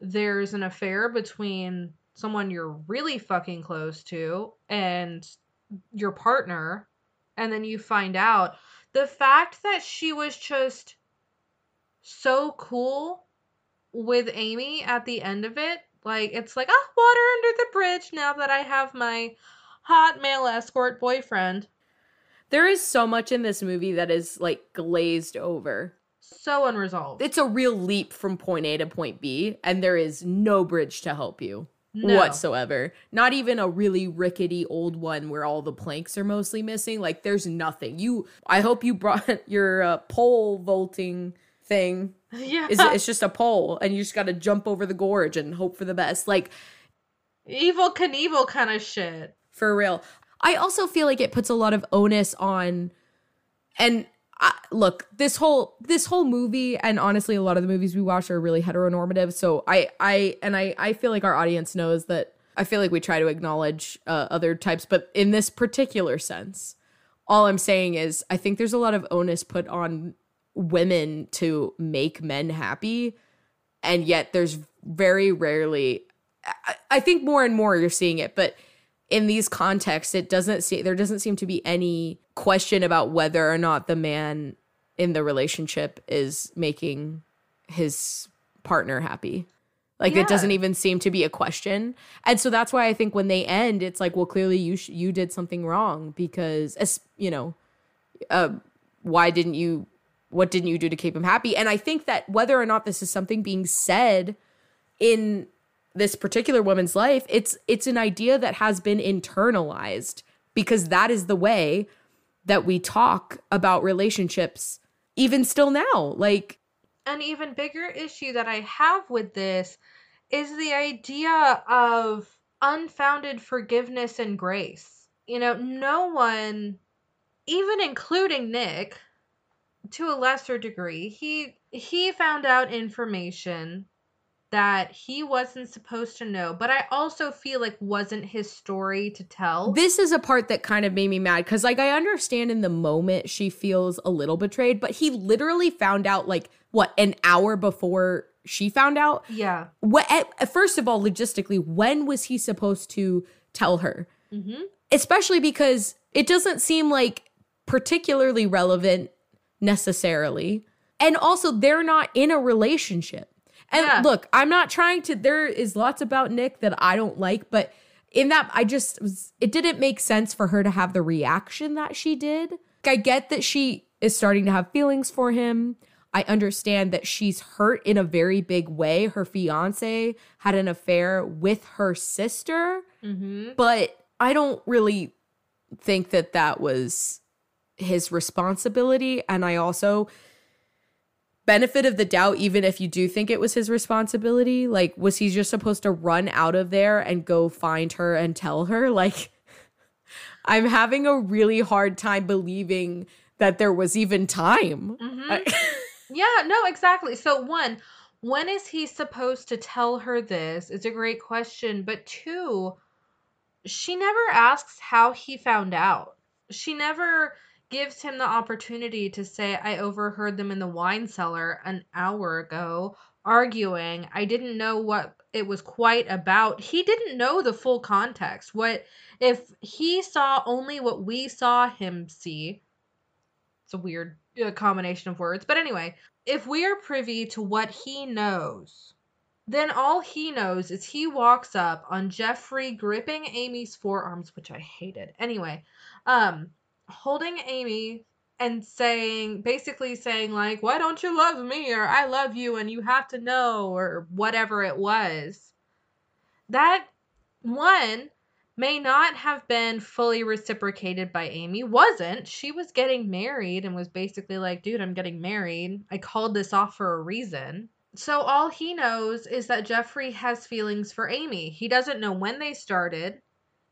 there's an affair between someone you're really fucking close to and your partner and then you find out the fact that she was just so cool with Amy at the end of it like it's like ah water under the bridge now that I have my hot male escort boyfriend there is so much in this movie that is like glazed over so unresolved it's a real leap from point A to point B and there is no bridge to help you no. whatsoever. Not even a really rickety old one where all the planks are mostly missing. Like there's nothing. You I hope you brought your uh, pole vaulting thing. Yeah. It's, it's just a pole and you just got to jump over the gorge and hope for the best. Like Evel Knievel kind of shit. For real. I also feel like it puts a lot of onus on and I, look this whole this whole movie and honestly a lot of the movies we watch are really heteronormative so i i and i i feel like our audience knows that i feel like we try to acknowledge uh, other types but in this particular sense all i'm saying is i think there's a lot of onus put on women to make men happy and yet there's very rarely I, I think more and more you're seeing it but in these contexts it doesn't see there doesn't seem to be any question about whether or not the man in the relationship is making his partner happy. Like yeah. it doesn't even seem to be a question. And so that's why i think when they end it's like well clearly you sh- you did something wrong because as you know uh, why didn't you what didn't you do to keep him happy? And i think that whether or not this is something being said in this particular woman's life it's it's an idea that has been internalized because that is the way that we talk about relationships even still now like an even bigger issue that i have with this is the idea of unfounded forgiveness and grace. You know no one even including nick to a lesser degree he he found out information that he wasn't supposed to know, but I also feel like wasn't his story to tell. This is a part that kind of made me mad because, like, I understand in the moment she feels a little betrayed, but he literally found out, like, what, an hour before she found out? Yeah. What, at, first of all, logistically, when was he supposed to tell her? Mm-hmm. Especially because it doesn't seem like particularly relevant necessarily. And also, they're not in a relationship. And yeah. look, I'm not trying to, there is lots about Nick that I don't like, but in that, I just, was, it didn't make sense for her to have the reaction that she did. Like, I get that she is starting to have feelings for him. I understand that she's hurt in a very big way. Her fiance had an affair with her sister, mm-hmm. but I don't really think that that was his responsibility. And I also benefit of the doubt, even if you do think it was his responsibility? Like, was he just supposed to run out of there and go find her and tell her? Like, I'm having a really hard time believing that there was even time. Mm-hmm. I- yeah, no, exactly. So, one, when is he supposed to tell her this? It's a great question. But two, she never asks how he found out. She never gives him the opportunity to say, I overheard them in the wine cellar an hour ago, arguing. I didn't know what it was quite about. He didn't know the full context. What if he saw only what we saw him see? It's a weird uh, combination of words. But anyway, if we're privy to what he knows, then all he knows is he walks up on Jeffrey gripping Amy's forearms, which I hated. Anyway, um, holding Amy and saying basically saying like why don't you love me? Or i love you and you have to know or whatever it was. That one may not have been fully reciprocated by amy. Wasn't. She was getting married and was basically like dude i'm getting married. I called this off for a reason. So all he knows is that jeffrey has feelings for amy. He doesn't know when they started.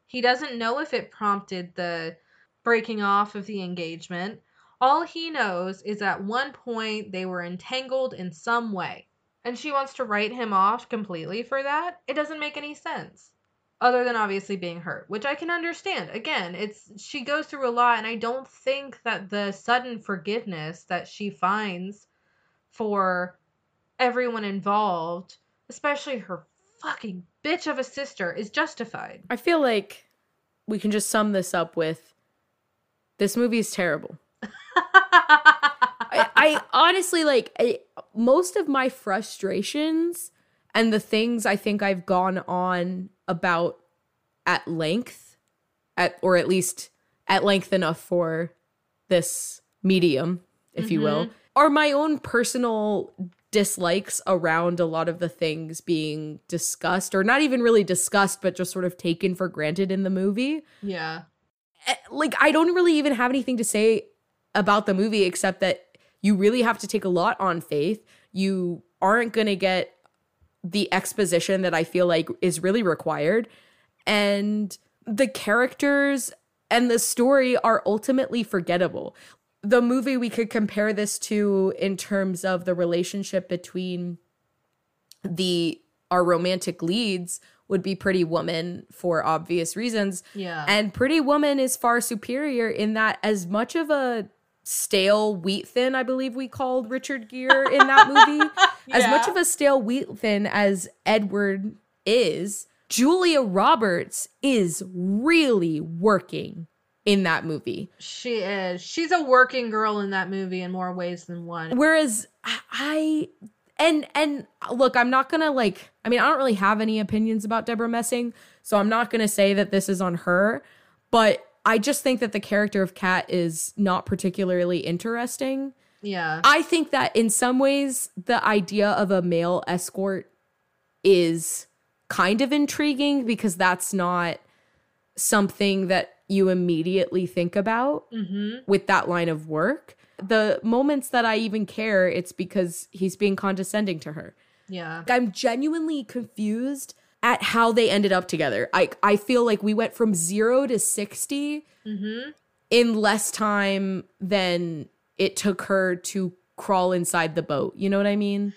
He doesn't know if it prompted the breaking off of the engagement all he knows is at one point they were entangled in some way. And she wants to write him off completely for that? It doesn't make any sense. Other than obviously being hurt, which I can understand. Again, it's she goes through a lot and I don't think that the sudden forgiveness that she finds for everyone involved, especially her fucking bitch of a sister, is justified. I feel like we can just sum this up with this movie is terrible. I, I, honestly like I, most of my frustrations and the things I think I've gone on about at length, at or at least at length enough for this medium, if mm-hmm. you will, mm-hmm. are my own personal dislikes around a lot of the things being discussed or not even really discussed but just sort of taken for granted in the movie. Yeah. Eh, like I don't really even have anything to say about the movie except that you really have to take a lot on faith. You aren't going to get the exposition that I feel like is really required. And the characters and the story are ultimately forgettable. The movie we could compare this to in terms of the relationship between the our romantic leads would be Pretty Woman for obvious reasons. Yeah. And Pretty Woman is far superior in that as much of a stale wheat thin, I believe we called Richard Gere in that movie. yeah. As much of a stale wheat thin as Edward is, Julia Roberts is really working in that movie. She is. She's a working girl in that movie in more ways than one. Whereas I and and look, I'm not to like I mean, I don't really have any opinions about Debra Messing, so I'm not to say that this is on her, but I just think that the character of Kat is not particularly interesting. Yeah. I think that in some ways, the idea of a male escort is kind of intriguing because that's not something that you immediately think about mm-hmm. with that line of work. The moments that I even care, it's because he's being condescending to her. Yeah. I'm genuinely confused at how they ended up together. I I feel like we went from zero to 60 mm-hmm. in less time than it took her to crawl inside the boat. You know what I mean?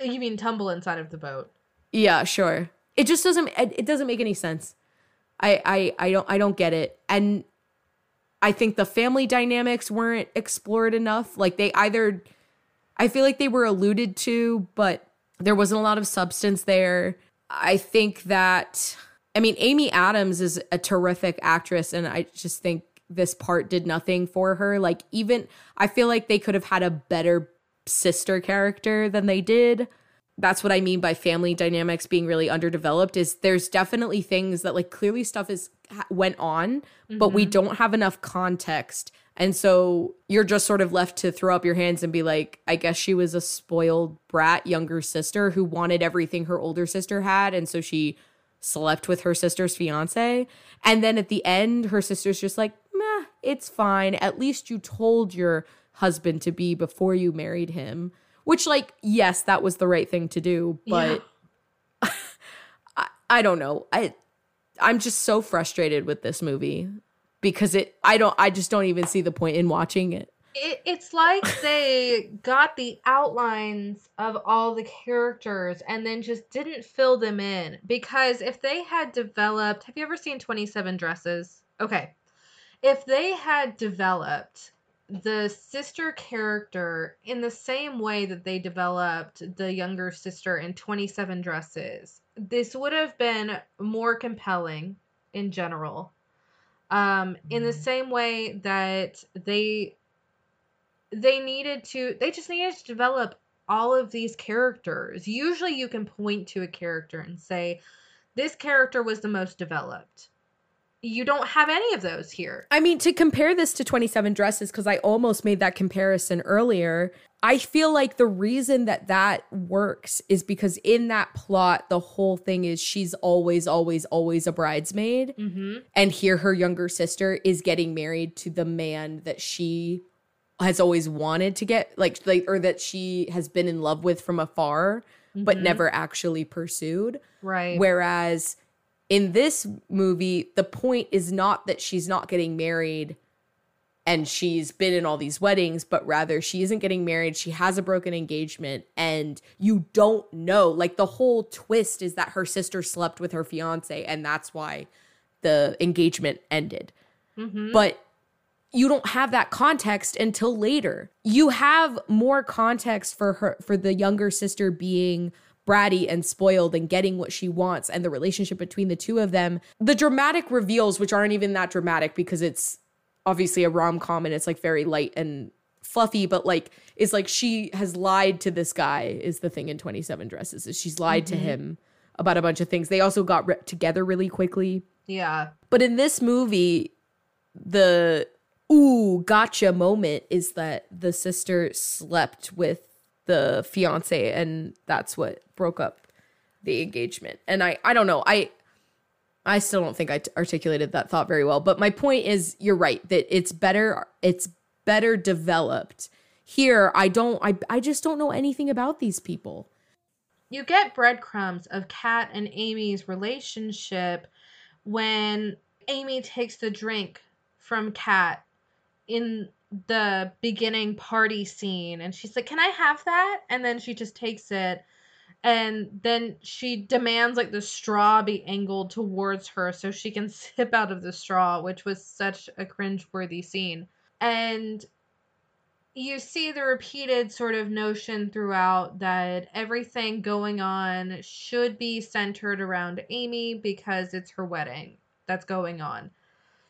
You mean tumble inside of the boat? Yeah, sure. It just doesn't. It doesn't make any sense. I I I don't I don't get it. And I think the family dynamics weren't explored enough. Like they either, I feel like they were alluded to, but there wasn't a lot of substance there. I think that I mean Amy Adams is a terrific actress and I just think this part did nothing for her. Like even I feel like they could have had a better sister character than they did. That's what I mean by family dynamics being really underdeveloped is there's definitely things that like clearly stuff is went on, mm-hmm. but we mm-hmm. don't have enough context and so you're just sort of left to throw up your hands and be like, I guess she was a spoiled brat younger sister who wanted everything her older sister had. And so she slept with her sister's fiance. And then at the end, her sister's just like, meh, it's fine. At least you told your husband to be before you married him. Which, like, yes, that was the right thing to do. But yeah. I, I don't know. I I'm just so frustrated with this movie because it I don't I just don't even see the point in watching it. it it's like they got the outlines of all the characters and then just didn't fill them in because if they had developed have you ever seen 27 dresses? Okay. If they had developed the sister character in the same way that they developed the younger sister in 27 Dresses. This would have been more compelling in general. Um, in the same way that they they needed to they just needed to develop all of these characters. Usually you can point to a character and say this character was the most developed you don't have any of those here. I mean, to compare this to 27 Dresses, because I almost made that comparison earlier, I feel like the reason that that works is because in that plot, the whole thing is she's always, always, always a bridesmaid. Mm-hmm. And here her younger sister is getting married to the man that she has always wanted to get, like, like or that she has been in love with from afar, mm-hmm. but never actually pursued. Right. Whereas in this movie, the point is not that she's not getting married and she's been in all these weddings, but rather she isn't getting married. She has a broken engagement, and you don't know. Like the whole twist is that her sister slept with her fiance, and that's why the engagement ended. Mm-hmm. But you don't have that context until later. You have more context for her for the younger sister being bratty and spoiled and getting what she wants and the relationship between the two of them. The dramatic reveals, which aren't even that dramatic because it's obviously a rom com and it's like very light and fluffy, but like it's like she has lied to this guy, is the thing in 27 Dresses, is she's lied mm-hmm. to him about a bunch of things. They also got re- together really quickly. Yeah. But in this movie, the ooh, gotcha moment is that the sister slept with the fiance and that's what broke up the engagement. And i i don't know. I i still don't think I t- articulated that thought very well but my point is you're right that it's better it's better developed. Here i don't i i just don't know anything about these people. You get breadcrumbs of kat and amy's relationship when amy takes the drink from kat in the beginning party scene and she's like, "Can I have that?" And then she just takes it and then she demands like the straw be angled towards her so she can sip out of the straw, which was such a cringe-worthy scene. And you see the repeated sort of notion throughout that everything going on should be centered around Amy because it's her wedding that's going on.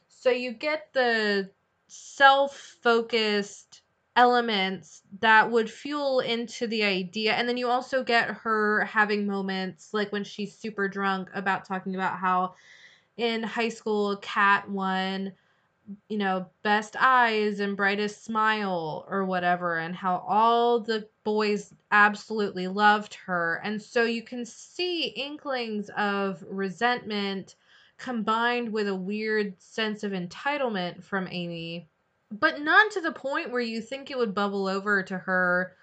So you get the self-focused elements that would fuel into the idea. And then you also get her having moments like when she's super drunk about talking about how in high school kat won you know best eyes and brightest smile or whatever and how all the boys absolutely loved her. And so you can see inklings of resentment combined with a weird sense of entitlement from Amy, but not to the point where you think it would bubble over to her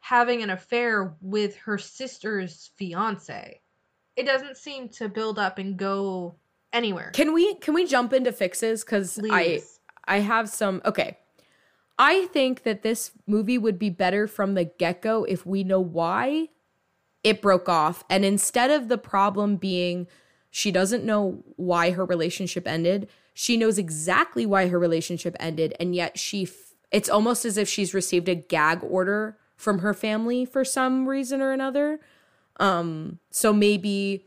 having an affair with her sister's fiance. It doesn't seem to build up and go anywhere. Can we can we jump into fixes cuz I I have some okay. I think that this movie would be better from the get-go if we know why it broke off and instead of the problem being she doesn't know why her relationship ended. She knows exactly why her relationship ended, and yet she, f- it's almost as if she's received a gag order from her family for some reason or another. Um, so maybe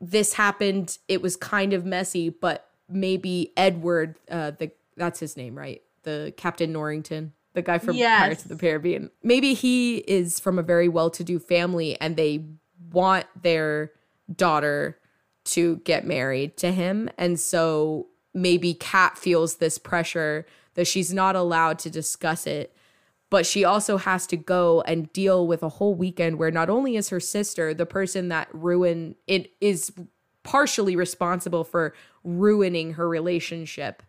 this happened, it was kind of messy, but maybe Edward, uh, the that's his name, right? The Captain Norrington, the guy from yes. Pirates of the Caribbean. Maybe he is from a very well-to-do family and they want their daughter to get married to him. And so maybe Kat feels this pressure that she's not allowed to discuss it. But she also has to go and deal with a whole weekend where not only is her sister the person that ruin it is partially responsible for ruining her relationship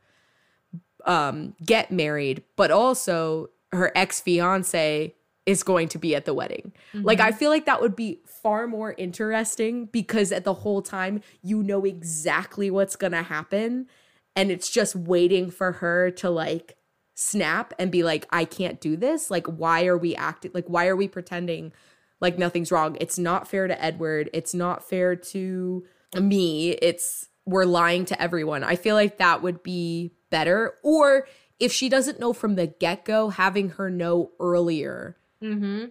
um get married, but also her ex-fiance is going to be at the wedding. Mm-hmm. Like I feel like that would be far more interesting because at the whole time you know exactly what's going to happen and it's just waiting for her to like snap and be like I can't do this. Like why are we acting like why are we pretending like nothing's wrong? It's not fair to Edward. It's not fair to me. It's we're lying to everyone. I feel like that would be better or if she doesn't know from the get-go, having her know earlier Mm-hmm.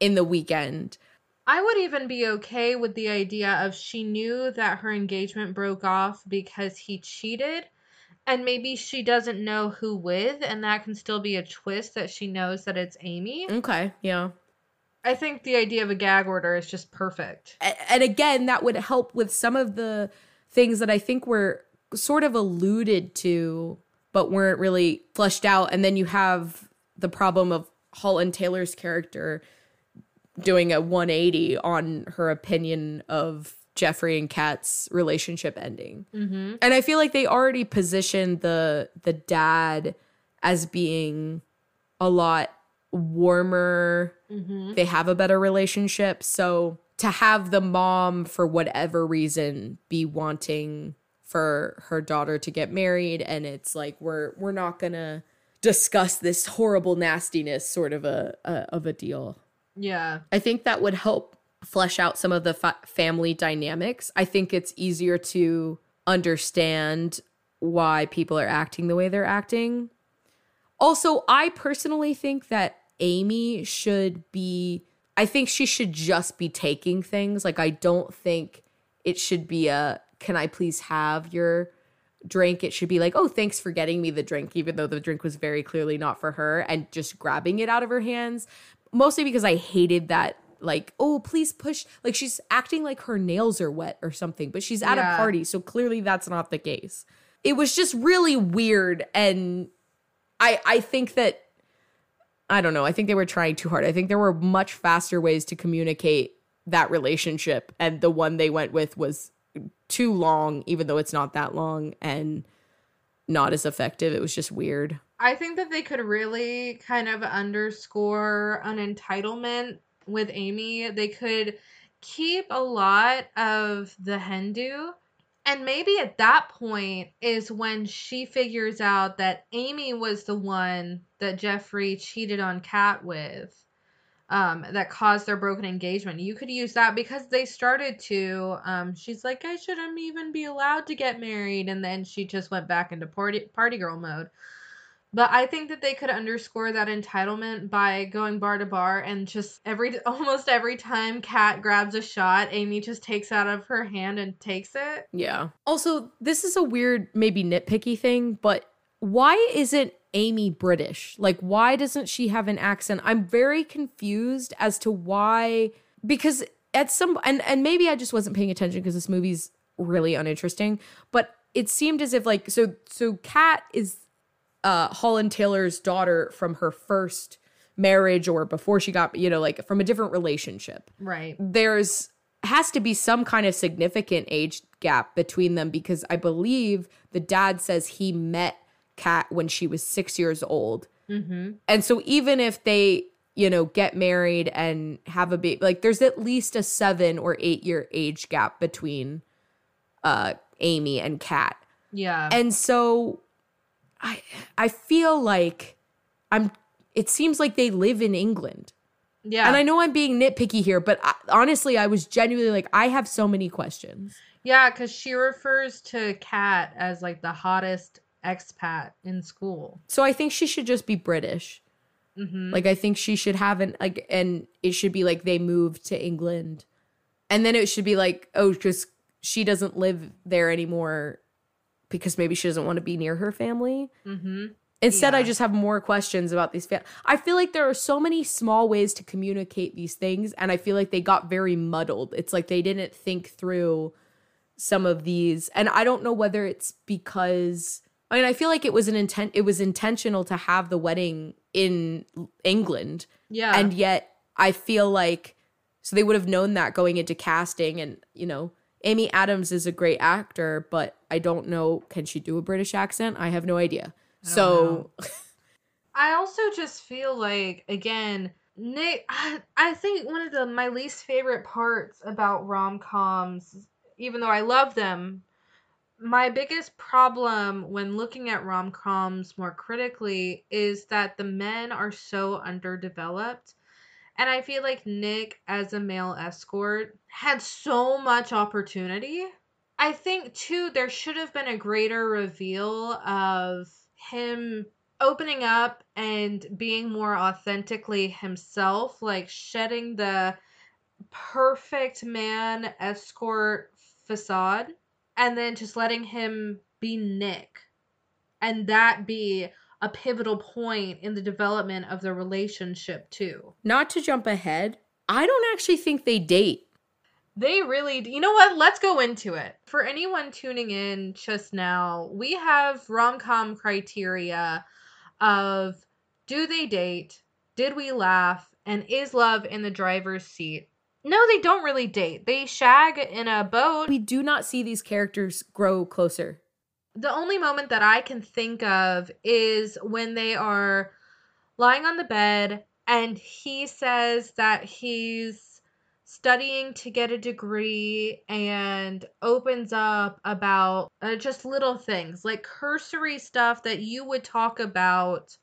in the weekend. I would even be okay with the idea of she knew that her engagement broke off because he cheated, and maybe she doesn't know who with, and that can still be a twist that she knows that it's Amy. Okay, yeah. I think the idea of a gag order is just perfect. And again that would help with some of the things that i think were sort of alluded to but weren't really fleshed out and then you have the problem of holland taylor's character doing a 180 on her opinion of jeffrey and kat's relationship ending Mm-hmm. and i feel like they already positioned the the dad as being a lot warmer Mm-hmm. they have a better relationship. So to have the mom, for whatever reason, be wanting for her daughter to get married, and it's like we're we're not gonna discuss this horrible nastiness sort of a, a of a deal. Yeah. I think that would help flesh out some of the fa- family dynamics. I think it's easier to understand why people are acting the way they're acting. Also, I personally think that Amy should be I think she should just be taking things. Like I don't think it should be a can I please have your drink? It should be like, "Oh, thanks for getting me the drink," even though the drink was very clearly not for her and just grabbing it out of her hands. Mostly because I hated that like, "Oh, please push." Like she's acting like her nails are wet or something, but she's at Yeah. a party, so clearly that's not the case. It was just really weird and I I think that I don't know. I think they were trying too hard. I think there were much faster ways to communicate that relationship, and the one they went with was too long, even though it's not that long, and not as effective. It was just weird. I think that they could really kind of underscore an entitlement with Amy. They could keep a lot of the hen do. And maybe at that point is when she figures out that Amy was the one that Jeffrey cheated on Kat with, um, that caused their broken engagement. You could use that because they started to. Um, she's like, I shouldn't even be allowed to get married, and then she just went back into party party girl mode. But I think that they could underscore that entitlement by going bar to bar and just every almost every time Kat grabs a shot, Amy just takes out of her hand and takes it. Yeah. Also, this is a weird, maybe nitpicky thing, but why isn't Amy British? Like, why doesn't she have an accent? I'm very confused as to why. Because at some and and maybe I just wasn't paying attention because this movie's really uninteresting. But it seemed as if like so so Kat is uh Holland Taylor's daughter from her first marriage or before she got you know like from a different relationship Right. there's has to be some kind of significant age gap between them because I believe the dad says he met Kat when she was six years old. Mm-hmm. And so even if they, you know, get married and have a baby, like there's at least a seven or eight year age gap between uh Amy and Kat. Yeah. And so I I feel like I'm it seems like they live in England. yeah. And I know I'm being nitpicky here, but I, honestly, I was genuinely like, I have so many questions. yeah, because she refers to Kat as like the hottest expat in school. So I think she should just be British. Mm-hmm. Like, I think she should have an, like, and it should be like they moved to England. And then it should be like, oh, just she doesn't live there anymore because maybe she doesn't want to be near her family. mm-hmm. Instead, I just have more questions about these. Fam- I feel like there are so many small ways to communicate these things, and I feel like they got very muddled. It's like they didn't think through some of these, and I don't know whether it's because I mean I feel like it was an intent. It was intentional to have the wedding in England, Yeah. and yet I feel like so they would have known that going into casting, and you know. Amy Adams is a great actor, but I don't know. Can she do a British accent? I have no idea. I So I also just feel like again, Nick. I, I think one of the my least favorite parts about rom coms, even though I love them, my biggest problem when looking at rom coms more critically is that the men are so underdeveloped. And I feel like Nick, as a male escort, had so much opportunity. I think, too, there should have been a greater reveal of him opening up and being more authentically himself, like shedding the perfect man escort facade and then just letting him be Nick and that be a pivotal point in the development of the relationship too. Not to jump ahead, I don't actually think they date. They really, you know what? Let's go into it. For anyone tuning in just now, we have rom com criteria of do they date? Did we laugh? And is love in the driver's seat? No, they don't really date. They shag in a boat. We do not see these characters grow closer. The only moment that I can think of is when they are lying on the bed and he says that he's studying to get a degree and opens up about uh, just little things like cursory stuff that you would talk about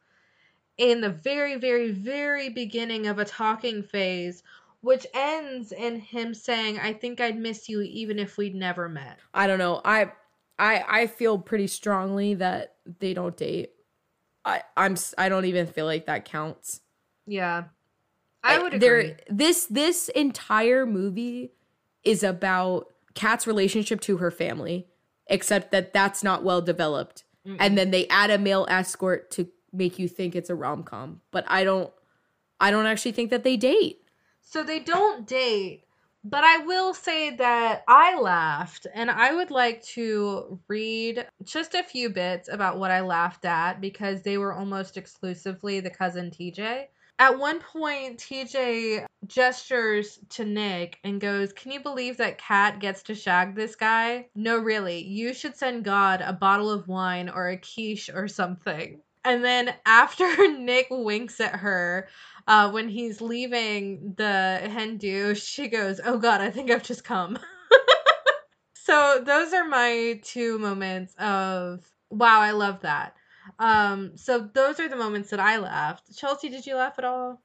in the very, very, very beginning of a talking phase which ends in him saying, "I think I'd miss you even if we'd never met." I don't know. I I I feel pretty strongly that they don't date. I I'm I don't even feel like that counts. Yeah. I would agree. There this this entire movie is about Kat's relationship to her family, except that that's not well developed. Mm-mm. And then they add a male escort to make you think it's a rom-com, but I don't I don't actually think that they date. So they don't date, but I will say that I laughed, and I would like to read just a few bits about what I laughed at because they were almost exclusively the cousin TJ. At one point, TJ gestures to Nick and goes, Can you believe that Kat gets to shag this guy? No, really. You should send God a bottle of wine or a quiche or something. And then after Nick winks at her, uh, when he's leaving the hen do, she goes, "Oh God, I think I've just come." so those are my two moments of wow, I love that. Um, so those are the moments that I laughed. Chelsea, did you laugh at all?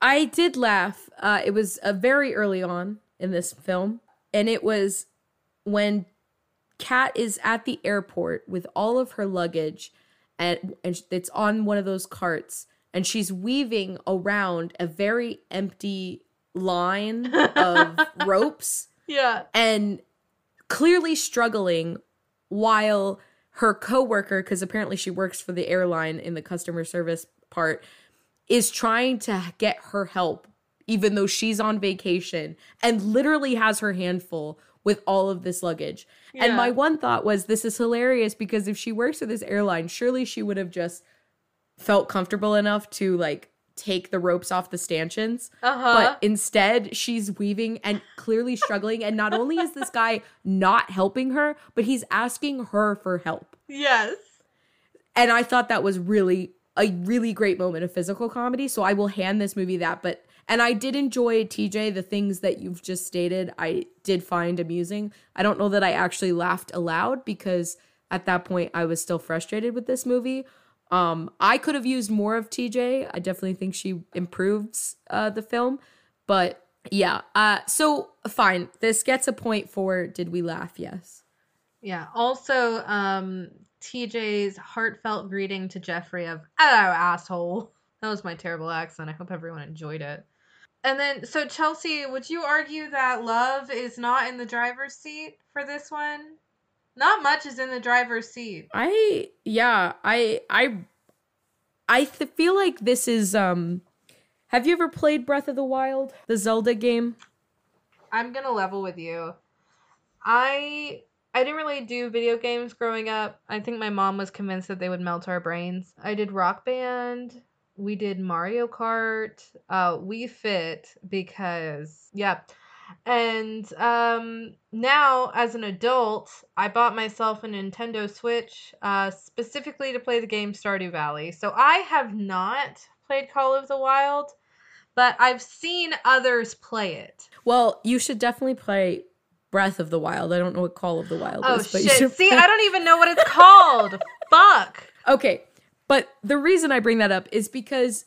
I did laugh. Uh, it was uh, very early on in this film, and it was when Kat is at the airport with all of her luggage, and and it's on one of those carts and she's weaving around a very empty line of ropes. Yeah. And clearly struggling while her coworker cuz apparently she works for the airline in the customer service part is trying to get her help even though she's on vacation and literally has her hand full with all of this luggage. Yeah. And my one thought was this is hilarious because if she works for this airline, surely she would have just felt comfortable enough to like take the ropes off the stanchions. Uh-huh. But instead, she's weaving and clearly struggling. and not only is this guy not helping her, but he's asking her for help. Yes. And I thought that was really a really great moment of physical comedy. So I will hand this movie that. But and I did enjoy TJ, the things that you've just stated, I did find amusing. I don't know that I actually laughed aloud because at that point I was still frustrated with this movie. Um, I could have used more of TJ. I definitely think she improves uh, the film, but yeah. Uh, so fine. This gets a point for did we laugh? Yes. Yeah. Also, um, TJ's heartfelt greeting to Jeffrey of "Hello, asshole." That was my terrible accent. I hope everyone enjoyed it. And then, so Chelsea, would you argue that love is not in the driver's seat for this one? Not much is in the driver's seat. I yeah, I I I th- feel like this is um have you ever played Breath of the Wild, the Zelda game? I'm going to level with you. I I didn't really do video games growing up. I think my mom was convinced that they would melt our brains. I did Rock Band. We did Mario Kart. Uh, Wii Fit because yeah, and um, now, as an adult, I bought myself a Nintendo Switch uh, specifically to play the game Stardew Valley. So I have not played Call of the Wild, but I've seen others play it. Well, you should definitely play Breath of the Wild. I don't know what Call of the Wild oh, is, but shit. Should... see, I don't even know what it's called. Fuck. Okay, but the reason I bring that up is because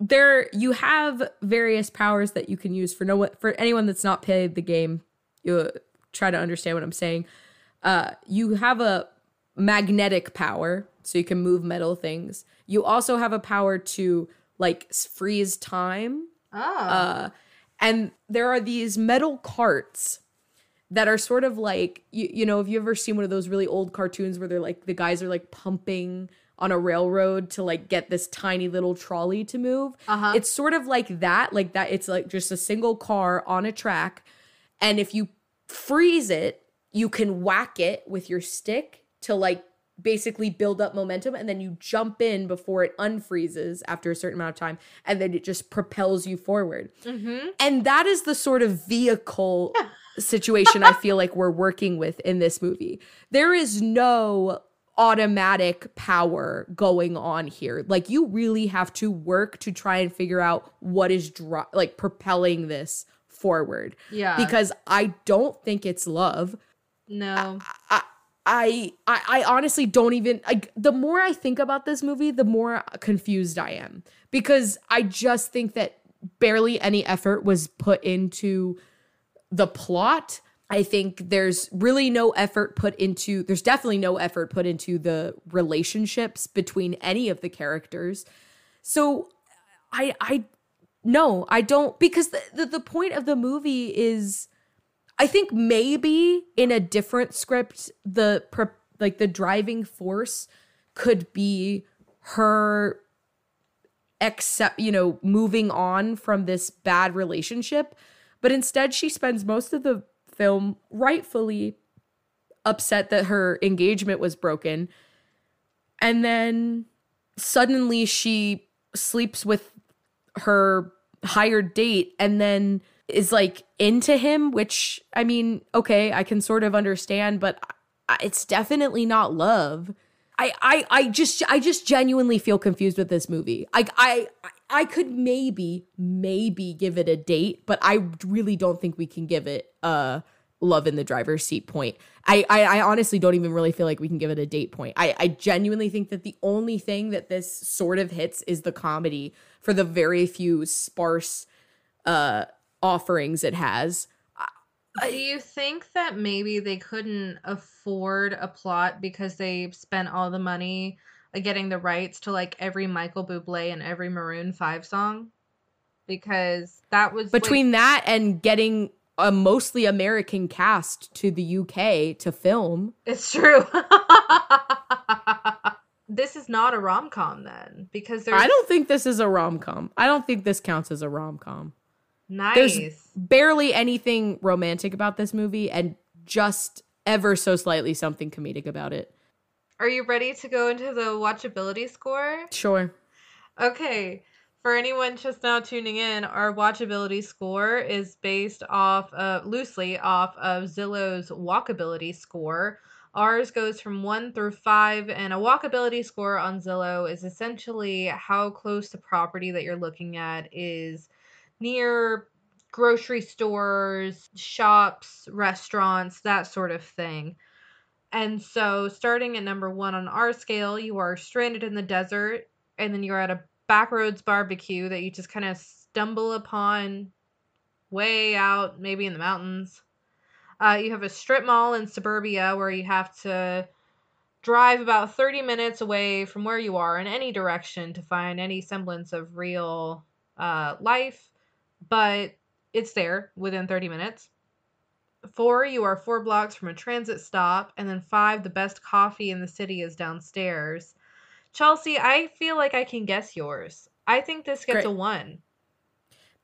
there you have various powers that you can use for no for anyone that's not played the game you try to understand what i'm saying uh you have a magnetic power so you can move metal things. You also have a power to like freeze time. Oh. Uh, and there are these metal carts that are sort of like you, you know, have you ever seen one of those really old cartoons where they're like the guys are like pumping on a railroad to like get this tiny little trolley to move? uh-huh. It's sort of like that, like that. It's like just a single car on a track. And if you freeze it, you can whack it with your stick to like basically build up momentum. And then you jump in before it unfreezes after a certain amount of time. And then it just propels you forward. mm-hmm. And that is the sort of vehicle situation I feel like we're working with in this movie. There is no automatic power going on here. Like you really have to work to try and figure out what is dri- like propelling this forward Yeah. because I don't think it's love. no. I I I, I honestly don't even like the more I think about this movie, the more confused I am because I just think that barely any effort was put into the plot. I think there's really no effort put into there's definitely no effort put into the relationships between any of the characters. So I I no, I don't because the the, the point of the movie is I think maybe in a different script the like the driving force could be her accept you know moving on from this bad relationship but instead she spends most of the film rightfully upset that her engagement was broken and then suddenly she sleeps with her hired date and then is like into him which i mean okay i can sort of understand but it's definitely not love I, I I just I just genuinely feel confused with this movie. I I I could maybe maybe give it a date, but I really don't think we can give it a love in the driver's seat point. I, I I honestly don't even really feel like we can give it a date point. I I genuinely think that the only thing that this sort of hits is the comedy for the very few sparse uh offerings it has. Do you think that maybe they couldn't afford a plot because they spent all the money getting the rights to like every Michael Bublé and every Maroon 5 song? Because that was like- Between that and getting a mostly American cast to the UK to film. It's true. this is not a rom com then, because there's I don't think this is a rom com. I don't think this counts as a rom com. nice. Barely anything romantic about this movie, and just ever so slightly something comedic about it. Are you ready to go into the watchability score? Sure. Okay. For anyone just now tuning in, our watchability score is based off of loosely off of Zillow's walkability score. Ours goes from one through five, and a walkability score on Zillow is essentially how close the property that you're looking at is near grocery stores, shops, restaurants, that sort of thing. And so, starting at number one on our scale, you are stranded in the desert, and then you're at a backroads barbecue that you just kind of stumble upon way out, maybe in the mountains. Uh, you have a strip mall in suburbia where you have to drive about 30 minutes away from where you are in any direction to find any semblance of real uh, life, but it's there within 30 minutes. Four, you are four blocks from a transit stop. And then five, the best coffee in the city is downstairs. Chelsea, I feel like I can guess yours. I think this gets Great. a one.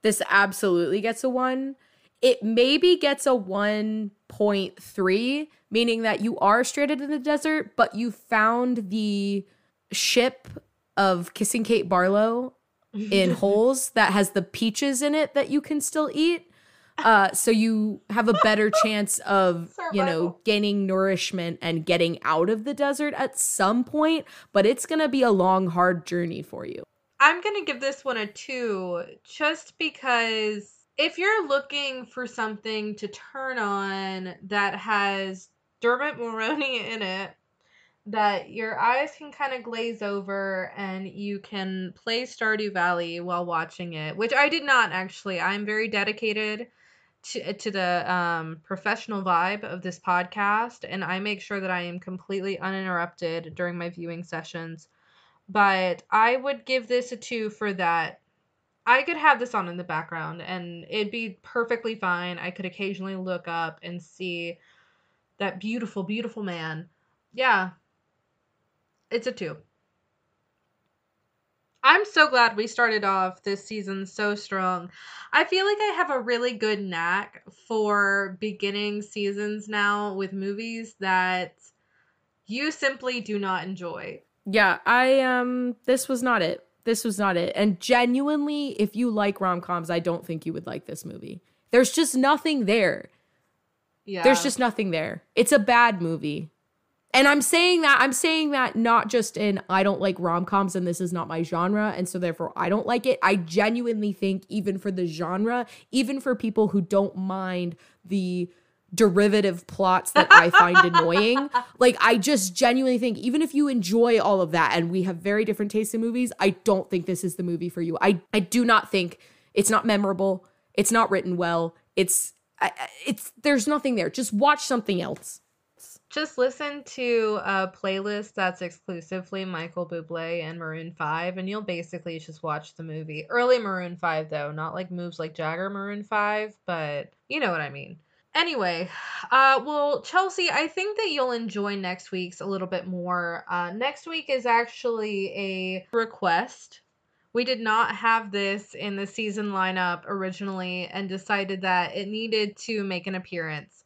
This absolutely gets a one. It maybe gets a 1.3, meaning that you are stranded in the desert, but you found the ship of Kissing Kate Barlow in holes that has the peaches in it that you can still eat. Uh, so you have a better chance of, you know, gaining nourishment and getting out of the desert at some point, but it's going to be a long, hard journey for you. I'm going to give this one a two just because if you're looking for something to turn on that has Dermot Mulroney in it, that your eyes can kind of glaze over and you can play Stardew Valley while watching it, which I did not actually. I'm very dedicated to, to the um, professional vibe of this podcast, and I make sure that I am completely uninterrupted during my viewing sessions. But I would give this a two for that. I could have this on in the background, and it'd be perfectly fine. I could occasionally look up and see that beautiful, beautiful man. Yeah, it's a two. I'm so glad we started off this season so strong. I feel like I have a really good knack for beginning seasons now with movies that you simply do not enjoy. Yeah, I um this was not it. This was not it. And genuinely, if you like rom-coms, I don't think you would like this movie. There's just nothing there. Yeah. There's just nothing there. It's a bad movie. And I'm saying that I'm saying that not just in I don't like rom-coms and this is not my genre and so therefore I don't like it. I genuinely think even for the genre, even for people who don't mind the derivative plots that I find annoying, like I just genuinely think even if you enjoy all of that and we have very different tastes in movies, I don't think this is the movie for you. I I do not think it's not memorable. It's not written well. It's it's there's nothing there. Just watch something else just listen to a playlist that's exclusively Michael Bublé and Maroon 5 and you'll basically just watch the movie. Early Maroon 5 though, not like moves like Jagger Maroon 5, but you know what I mean. Anyway, uh well Chelsea, I think that you'll enjoy next week's a little bit more. Uh next week is actually a request we did not have this in the season lineup originally and decided that it needed to make an appearance.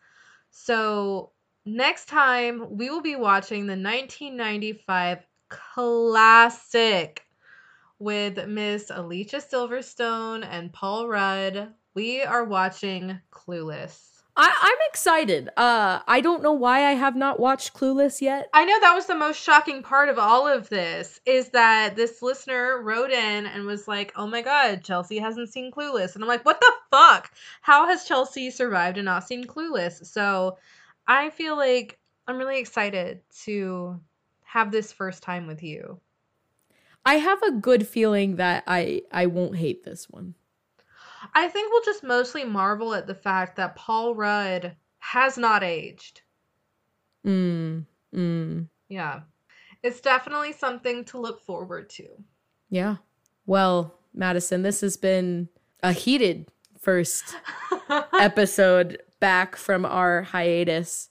So next time we will be watching the 1995 classic with Miss Alicia Silverstone and Paul Rudd. We are watching Clueless. I, am excited. Uh, I don't know why I have not watched Clueless yet. I know that was the most shocking part of all of this is that this listener wrote in and was like, "Oh my god, Chelsea hasn't seen Clueless," and I'm like, "What the fuck? How has Chelsea survived and not seen Clueless?" So I feel like I'm really excited to have this first time with you. I have a good feeling that I I won't hate this one. I think we'll just mostly marvel at the fact that Paul Rudd has not aged. Mm. Mm. Yeah. It's definitely something to look forward to. Yeah. Well, Madison, this has been a heated first episode back from our hiatus.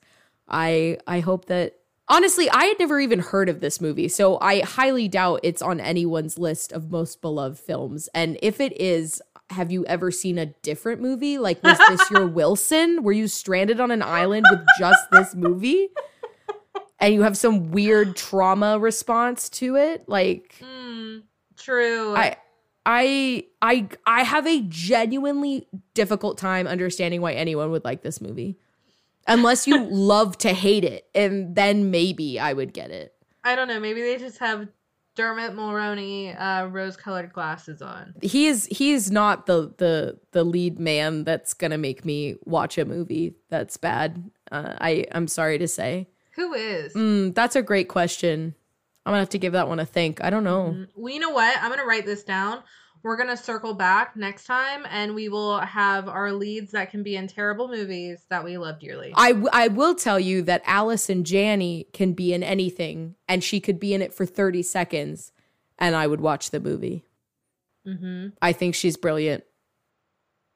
I I hope that honestly, I had never even heard of this movie, so I highly doubt it's on anyone's list of most beloved films. And if it is, have you ever seen a different movie? Like, was this your Wilson? Were you stranded on an island with just this movie? And you have some weird trauma response to it? Like, mm, true. I I I I have a genuinely difficult time understanding why anyone would like this movie. Unless you love to hate it, and then maybe I would get it. I don't know. Maybe they just have Dermot Mulroney uh, rose-colored glasses on. He is he is not the the the lead man that's gonna make me watch a movie that's bad. Uh, I I'm sorry to say. Who is? Mm, that's a great question. I'm gonna have to give that one a think. I don't know. Mm, well, you know what? I'm gonna write this down. We're gonna circle back next time, and we will have our leads that can be in terrible movies that we love dearly. I, w- I will tell you that Allison Janney can be in anything, and she could be in it for 30 seconds, and I would watch the movie. Mm-hmm. I think she's brilliant.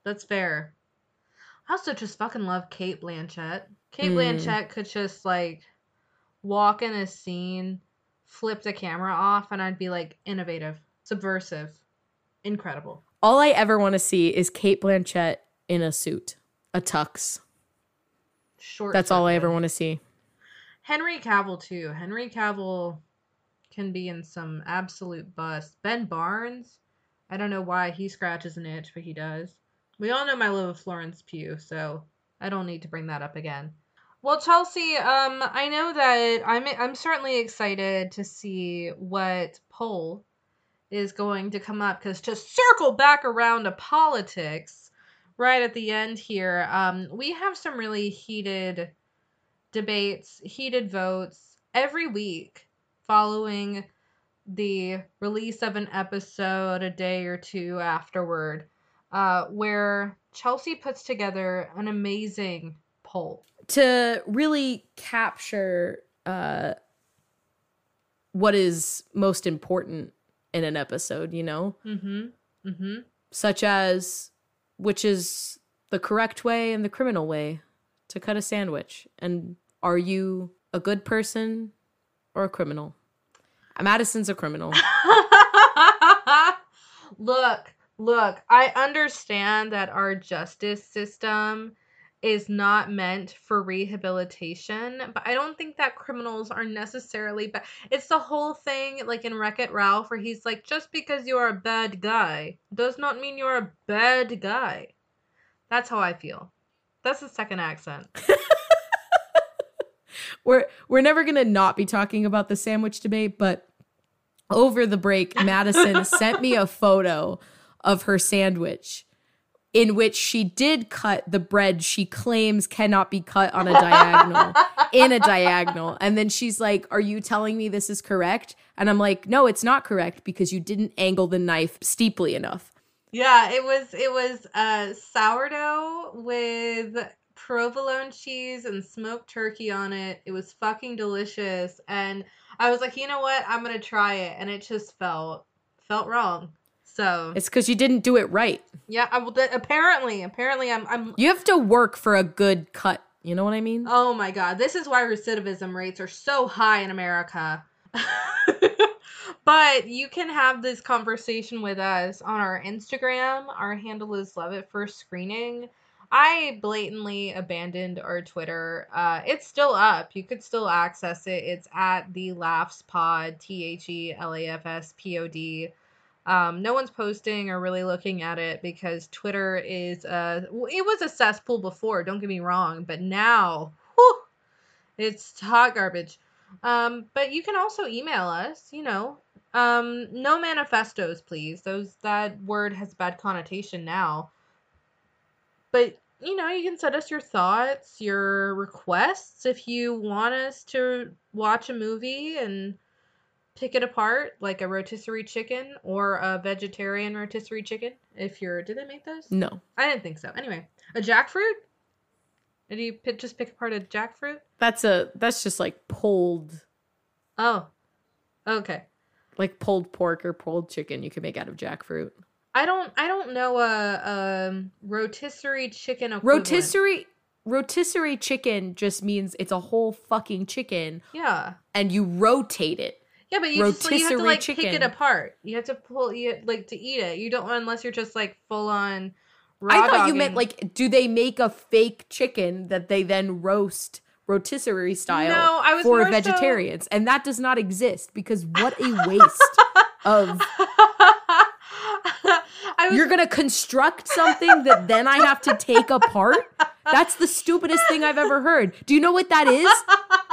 That's fair. I also just fucking love Cate Blanchett. Cate mm. Blanchett could just like walk in a scene flip the camera off and I'd be like innovative, subversive, incredible. All I ever want to see is Cate Blanchett in a suit, a tux. Short. That's all I ever want to see. Henry Cavill too. Henry Cavill can be in some absolute bust. Ben Barnes, I don't know why he scratches an itch, but he does. We all know my love of Florence Pugh, so I don't need to bring that up again. Well, Chelsea, um, I know that I'm I'm certainly excited to see what poll is going to come up because to circle back around to politics, right at the end here, um, we have some really heated debates, heated votes every week following the release of an episode a day or two afterward. uh, where Chelsea puts together an amazing poll. To really capture uh, what is most important in an episode, you know? Mm-hmm. Mm-hmm. Such as which is the correct way and the criminal way to cut a sandwich. And are you a good person or a criminal? Madison's a criminal. look, look, I understand that our justice system is not meant for rehabilitation, but I don't think that criminals are necessarily bad. It's the whole thing, like in Wreck It Ralph, where he's like, just because you're a bad guy does not mean you're a bad guy. That's how I feel. That's the second accent. we're we're never gonna not be talking about the sandwich debate, but over the break, Madison sent me a photo of her sandwich in which she did cut the bread she claims cannot be cut on a diagonal in a diagonal. And then she's like, Are you telling me this is correct? And I'm like, No, it's not correct because you didn't angle the knife steeply enough. Yeah, it was it was uh sourdough with provolone cheese and smoked turkey on it. It was fucking delicious and I was like, "You know what? I'm to try it." And it just felt felt wrong. So It's cuz you didn't do it right. Yeah, I will apparently apparently I'm I'm You have to work for a good cut. You know what I mean? Oh my god, this is why recidivism rates are so high in America. but you can have this conversation with us on our Instagram. Our handle is Love at First Screening. I blatantly abandoned our Twitter. Uh, it's still up. You could still access it. It's at the Laughs Pod, T H E L A F S P O D. Um, no one's posting or really looking at it because Twitter is uh it was a cesspool before, don't get me wrong, but now whew, it's hot garbage. Um, but you can also email us, you know. Um, no manifestos, please. Those that word has bad connotation now. But you know, you can send us your thoughts, your requests if you want us to watch a movie and pick it apart like a rotisserie chicken or a vegetarian rotisserie chicken. If you're, did they make those? No, I didn't think so. Anyway, a jackfruit. Did you pick, just pick apart a jackfruit? that's a that's just like pulled Oh, okay. like pulled pork or pulled chicken you can make out of jackfruit. I don't, I don't know a, um rotisserie chicken. Equivalent. Rotisserie rotisserie chicken just means it's a whole fucking chicken Yeah, and you rotate it. Yeah, but you just you have to like pick it apart. You have to pull, you like to eat it. You don't unless you're just like full on. I thought you meant like do they make a fake chicken that they then roast rotisserie style No, I was for more so- vegetarians and that does not exist because what a waste of was You're gonna construct something that then I have to take apart? That's the stupidest thing I've ever heard. Do you know what that is?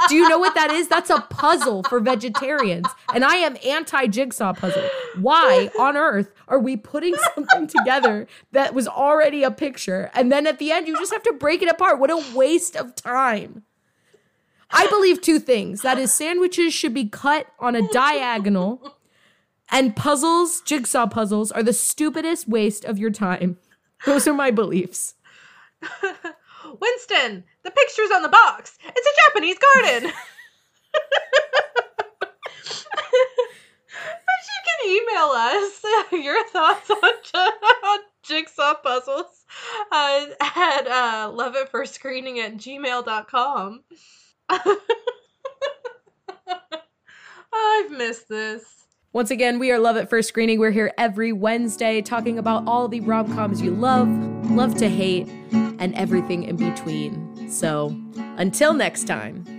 Do you know what that is? That's a puzzle for vegetarians. And I am anti jigsaw puzzle. Why on earth are we putting something together that was already a picture and then at the end you just have to break it apart? What a waste of time. I believe two things. That is, sandwiches should be cut on a diagonal, and puzzles, jigsaw puzzles, are the stupidest waste of your time. Those are my beliefs. Winston, the picture's on the box. It's a Japanese garden. but you can email us your thoughts on, on jigsaw puzzles uh, at uh, love at first screening at gmail.com. I've missed this. Once again, we are Love at First Screening. We're here every Wednesday talking about all the rom coms you love, love to hate, and everything in between. So until next time.